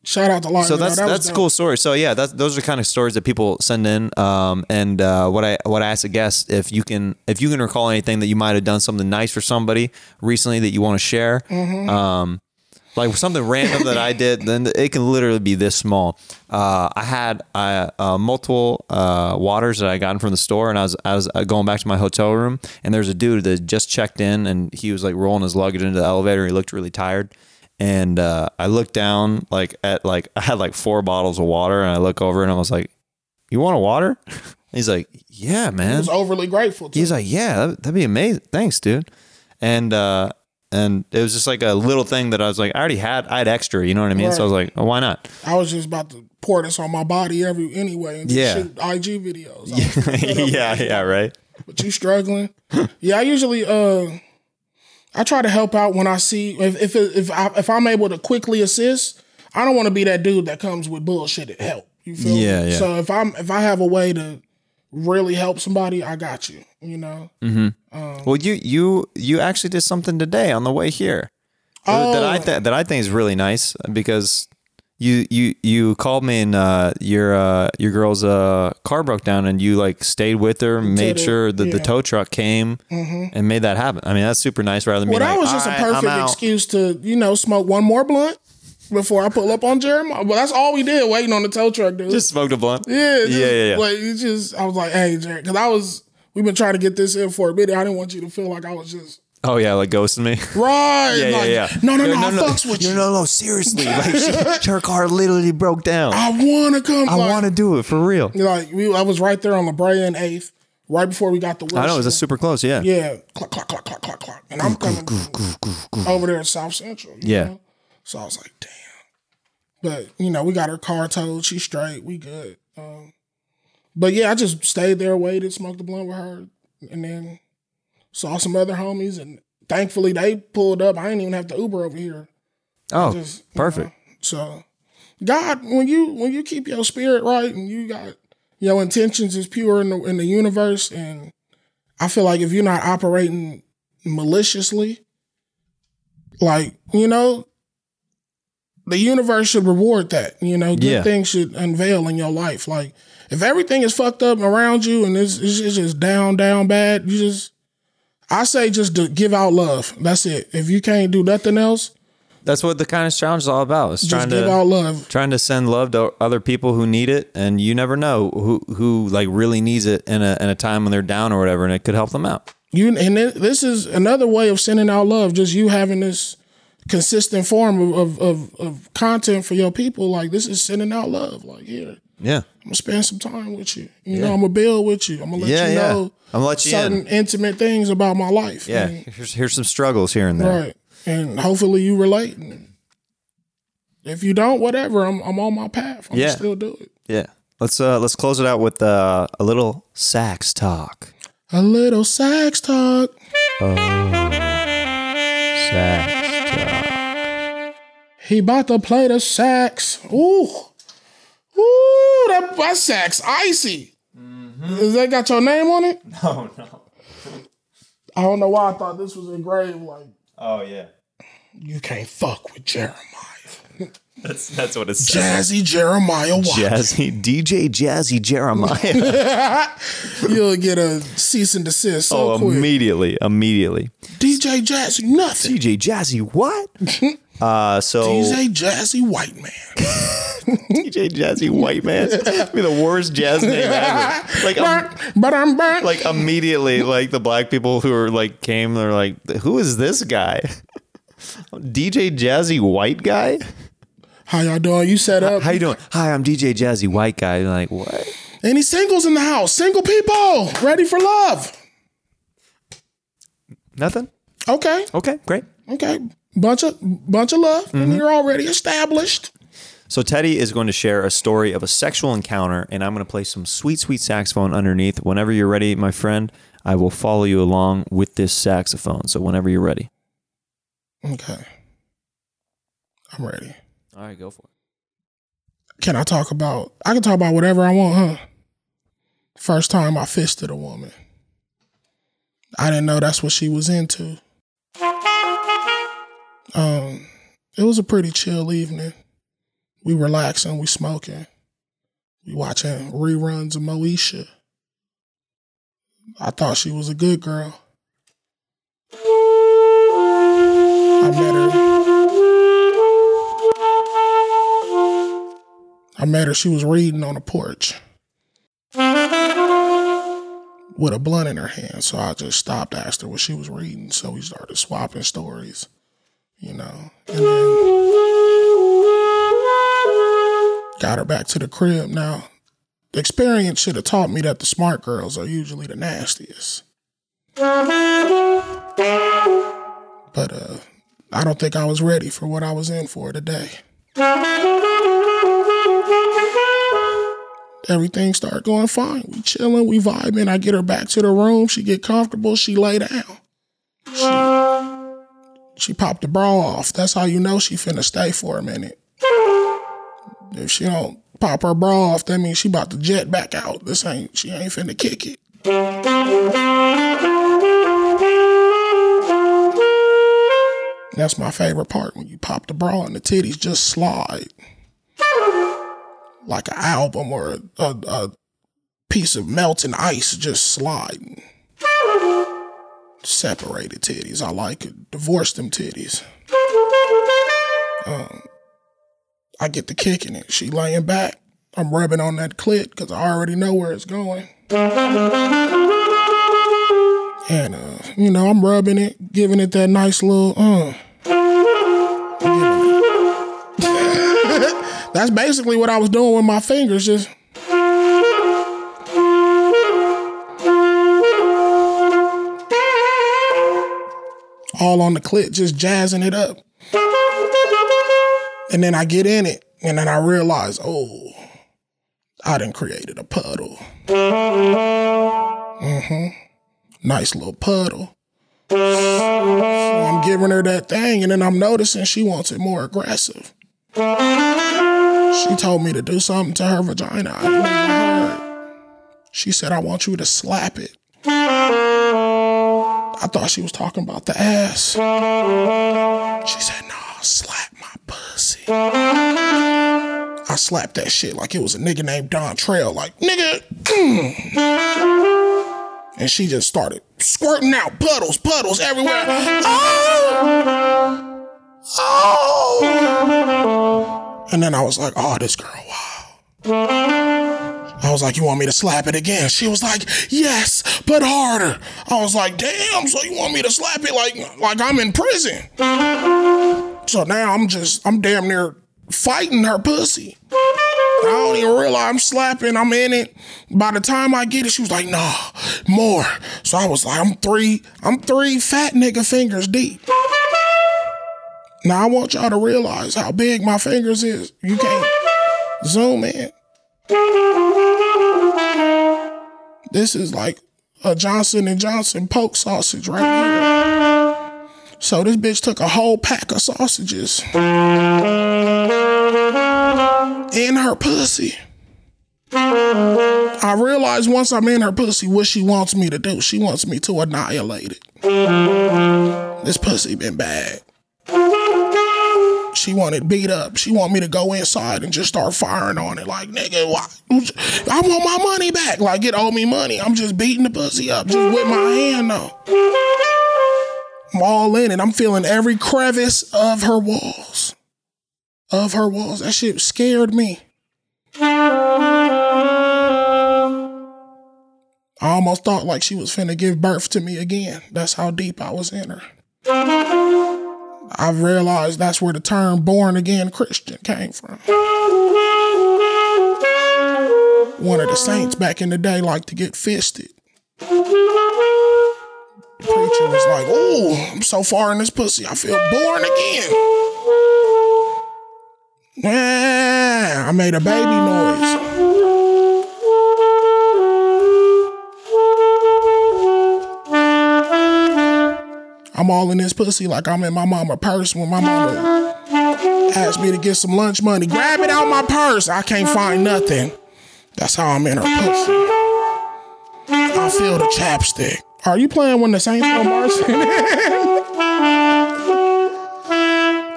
Shout out to Lila. So that's That that's a cool story. So yeah, that's those are kind of stories that people send in. Um, and uh, what I what I ask a guest if you can if you can recall anything that you might have done something nice for somebody recently that you want to share. Mm-hmm. Um, like something random that I did, then it can literally be this small. Uh, I had uh, uh, multiple uh, waters that I gotten from the store, and I was I was uh, going back to my hotel room, and there's a dude that just checked in, and he was like rolling his luggage into the elevator. He looked really tired, and uh, I looked down like at like (laughs) I had like four bottles of water, and I look over and I was like, "You want a water?" (laughs) He's like, "Yeah, I man." was overly grateful. He's like, "Yeah, that'd, that'd be amazing. Thanks, dude." And uh, and it was just like a little thing that I was like, I already had, I had extra, you know what I mean? So I was like, oh, why not? I was just about to pour this on my body every anyway and Yeah. shoot IG videos. (laughs) I was fed up yeah, yeah, right. But you struggling? yeah, I usually uh I try to help out when I see if if if I, if I'm able to quickly assist. I don't want to be that dude that comes with bullshit at help. You feel Yeah, me? yeah. So if I'm if I have a way to really help somebody, I got you. You know. Well, you you you actually did something today on the way here that- that I Oh. th- that I think is really nice because you you you called me and uh, your uh, your girl's uh, car broke down and you like stayed with her, made it, sure that the yeah. Mm-hmm. tow truck came and made that happen. I mean, that's super nice. Rather than Well, being that like, was just a "All right, I'm perfect excuse to, you know, smoke one more blunt before I pull up on Jeremiah. Well, that's all we did, waiting on the tow truck, dude. Just smoked a blunt. yeah, just, yeah, yeah, yeah. Like, you just, I was like, hey, Jared, because I was, we've been trying to get this in for a minute. I didn't want you to feel like I was just, Oh yeah, like ghosting me. (laughs) right. Yeah, like, yeah, yeah. No, no, no, Yeah, I fucks with you. No, no, seriously. (laughs) Like she, her car literally broke down. I, I want to come. like, want to do it for real. Like, we, I was right there on La Brea and 8th, right before we got the I know it's a super close. Yeah. Yeah, clack, clack, clack, clack, clack, clack. And I'm coming over there in South Central. Yeah. know? So I was like, damn. But, you know, we got her car towed. She's straight. We good. Um, but yeah, I just stayed there, waited, smoked the blunt with her, and then saw some other homies. And thankfully, they pulled up. I didn't even have to Uber over here. Oh, just, perfect. So God, when you when you keep your spirit right and you got your intentions is pure in the in the universe, and I feel like if you're not operating maliciously, like you know, the universe should reward that. You know, good Yeah. things should unveil in your life. Like if everything is fucked up around you and it's, it's, just down, down bad, you just. I say just to give out love. That's it. If you can't do nothing else, That's what the kindness challenge is all about. It's just trying give to out love. trying to send love to other people who need it, and you never know who who like really needs it in a in a time when they're down or whatever, and it could help them out. You and this is another way of sending out love. Just you having this consistent form of of, of, content for your people. Like this is sending out love. Like here, Yeah, I'm gonna spend some time with you. You know, I'm gonna build with you. I'm gonna let Yeah, you yeah. know I'm gonna let you certain in. intimate things about my life. yeah. And- Here's here's some struggles here and there. right. And hopefully you relate. If you don't, whatever. I'm I'm on my path. I'm Yeah. still do it. Yeah. Let's uh let's close it out with uh, a little sax talk. A little sax talk. Sax talk. He about to play the sax. Ooh. Ooh, that, that sax icy. Mm-hmm. Is that got your name on it? (laughs) No, no. I don't know why I thought this was engraved like Oh yeah. you can't fuck with Jeremiah. That's that's what it says. Jazzy Jeremiah White. Jazzy DJ Jazzy Jeremiah. (laughs) You'll get a cease and desist so oh, quick. immediately, immediately. DJ Jazzy nothing. DJ Jazzy what? (laughs) uh so DJ Jazzy White Man. (laughs) DJ Jazzy White Man. be the worst jazz name ever. Like um, but I'm back. like immediately like the black people who are like came they're like who is this guy? DJ Jazzy White guy? How y'all doing? You set up. How you doing? Hi, I'm DJ Jazzy White guy. You're like, what? Any singles in the house? Single people ready for love. Nothing? Okay. Okay, great. Okay. Bunch of bunch of love. And mm-hmm. you're already established. So Teddy is going to share a story of a sexual encounter, and I'm going to play some sweet, sweet saxophone underneath. Whenever you're ready, my friend, I will follow you along with this saxophone. So whenever you're ready. Okay. I'm ready. All right, go for it. Can I talk about I can talk about whatever I want, huh? First time I fisted a woman. I didn't know that's what she was into. Um, it was a pretty chill evening. We relaxing, we smoking, we watching reruns of Moesha. I thought she was a good girl. I met her. I met her. She was reading on the porch with a blunt in her hand. So I just stopped, asked her what she was reading. So we started swapping stories, you know. And then got her back to the crib. Now, experience should have taught me that the smart girls are usually the nastiest. But uh, I don't think I was ready for what I was in for today. Everything started going fine. We chilling, we vibing. I get her back to the room. She get comfortable. She lay down. She, she popped the bra off. That's how you know she finna stay for a minute. If she don't pop her bra off, that means she about to jet back out. This ain't she ain't finna kick it. That's my favorite part when you pop the bra and the titties just slide like an album or a, a, piece of melting ice just sliding. Separated titties. I like it. Divorce them titties. Um, I get the kicking it. She laying back. I'm rubbing on that clit because I already know where it's going. And, uh, you know, I'm rubbing it, giving it that nice little, uh. That's basically what I was doing with my fingers, just. All on the clip, just jazzing it up. And then I get in it, and then I realize, oh, I done created a puddle. Mm-hmm. Nice little puddle. So I'm giving her that thing, and then I'm noticing she wants it more aggressive. She told me to do something to her vagina. I. She said, I want you to slap it. I thought she was talking about the ass. She said, no, slap my pussy. I slapped that shit like it was a nigga named Dontrell. Like, nigga. mm. And she just started squirting out puddles, puddles everywhere. Oh! Oh! And then I was like, oh, this girl, wow. I was like, you want me to slap it again? She was like, yes, but harder. I was like, damn, so you want me to slap it like like I'm in prison. So now I'm just, I'm damn near fighting her pussy. I don't even realize I'm slapping, I'm in it. By the time I get it, she was like, nah, more. So I was like, I'm three, I'm three fat nigga fingers deep. Now I want y'all to realize how big my fingers is. You can't zoom in. This is like a Johnson and Johnson poke sausage right here. So this bitch took a whole pack of sausages in her pussy. I realize once I'm in her pussy what she wants me to do. She wants me to annihilate it. This pussy been bad. She wanted beat up. She want me to go inside and just start firing on it. Like, nigga, why? I want my money back. Like, it owe me money. I'm just beating the pussy up just with my hand though. I'm all in and I'm feeling every crevice of her walls. Of her walls. That shit scared me. I almost thought like she was finna give birth to me again. That's how deep I was in her. I realized that's where the term born again Christian came from. One of the saints back in the day liked to get fisted. The preacher was like, Oh, I'm so far in this pussy, I feel born again. Yeah, I made a baby noise. I'm all in this pussy like I'm in my mama purse when my mama asked me to get some lunch money. Grab it out my purse. I can't find nothing. That's how I'm in her pussy. I feel the chapstick. Are you playing when the Saints go marching? (laughs)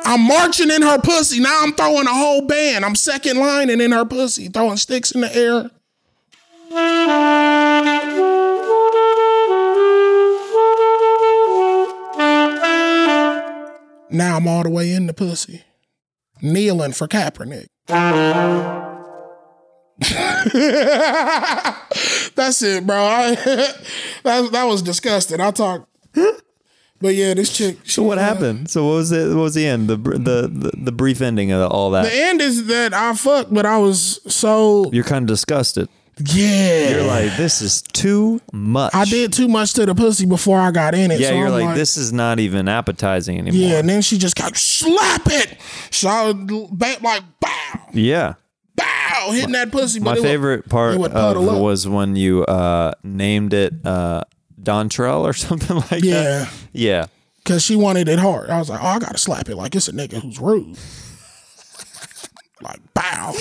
I'm marching in her pussy. Now I'm throwing a whole band. I'm second lining in her pussy, throwing sticks in the air. Now I'm all the way in the pussy. Kneeling for Kaepernick. (laughs) That's it, bro. I, (laughs) that, that was disgusting. I talk. But yeah, this chick. So what uh, happened? So what was it? What was the end? The the the, the brief ending of all that? The end is that I fucked, but I was so You're kind of disgusted. Yeah. You're like, this is too much. I did too much to the pussy before I got in it. Yeah, so you're I'm like, this is not even appetizing anymore. Yeah, and then she just got slap it. So I was like bow, Yeah. bow, hitting that pussy. My it would- favorite part of was when you uh, named it uh, Dontrell or (laughs) something like that. yeah, Yeah. because she wanted it hard. I was like, oh, I gotta slap it like it's a nigga who's rude. (laughs) like bow,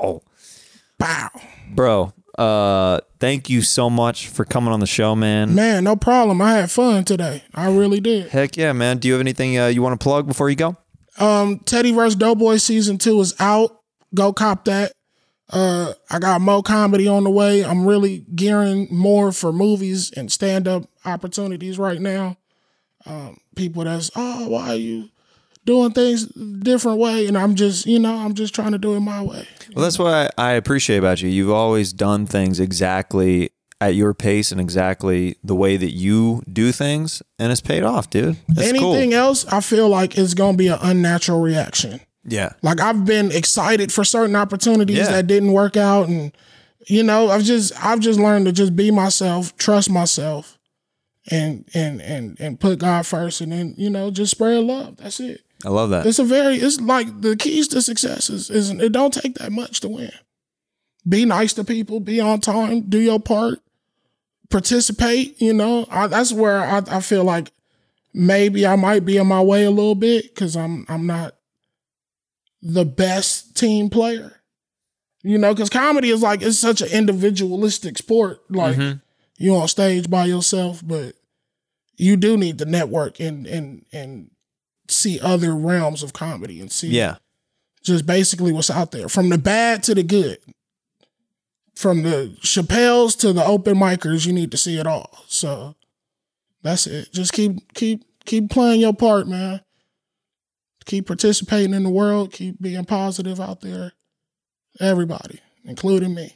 Ow. Bow. Bro, uh, thank you so much for coming on the show, man. Man, no problem. I had fun today. I really did. Heck yeah, man. Do you have anything uh, you want to plug before you go? Um, Teddy vs. Doughboy season two is out. Go cop that. Uh, I got more comedy on the way. I'm really gearing more for movies and stand up opportunities right now. Um, people that's oh, why are you doing things different way? And I'm just, you know, I'm just trying to do it my way. Well, that's what I, appreciate about you. You've always done things exactly at your pace and exactly the way that you do things, and it's paid off, dude. That's Anything cool. else, I feel like it's gonna be an unnatural reaction. Yeah. Like I've been excited for certain opportunities Yeah. that didn't work out, and you know, I've just I've just learned to just be myself, trust myself, and and and and put God first, and then you know just spread love. That's it. I love that. It's a very it's like the keys to success is, is it don't take that much to win. Be nice to people, be on time, do your part, participate. You know, I, that's where I, I feel like maybe I might be in my way a little bit because I'm I'm not the best team player. You know, because comedy is like it's such an individualistic sport. Like Mhm. you on stage by yourself, but you do need to network and and and see other realms of comedy and see Yeah. just basically what's out there from the bad to the good. From the Chappelle's to the open micers, you need to see it all. So that's it. Just keep keep keep playing your part, man. Keep participating in the world. Keep being positive out there. Everybody, including me.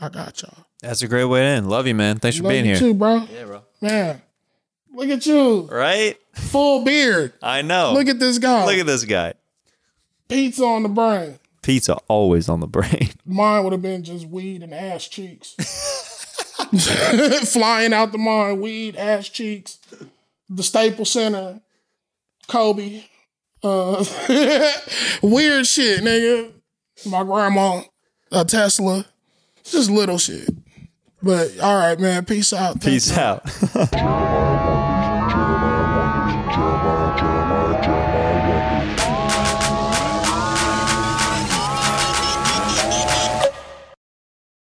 I got y'all. That's a great way to end. Love you, man. Thanks for Love being you here. too, bro. Yeah, bro. Man, look at you, Right? full beard. I know. Look at this guy. Look at this guy. pizza on the brain. Pizza always on the brain. (laughs) Mine would have been just weed and ass cheeks. (laughs) Flying out the mine, weed, ass cheeks. The Staples Center, Kobe. Uh, (laughs) weird shit, nigga. My grandma, a Tesla. Just little shit. But all right, man. Peace out. Peace out.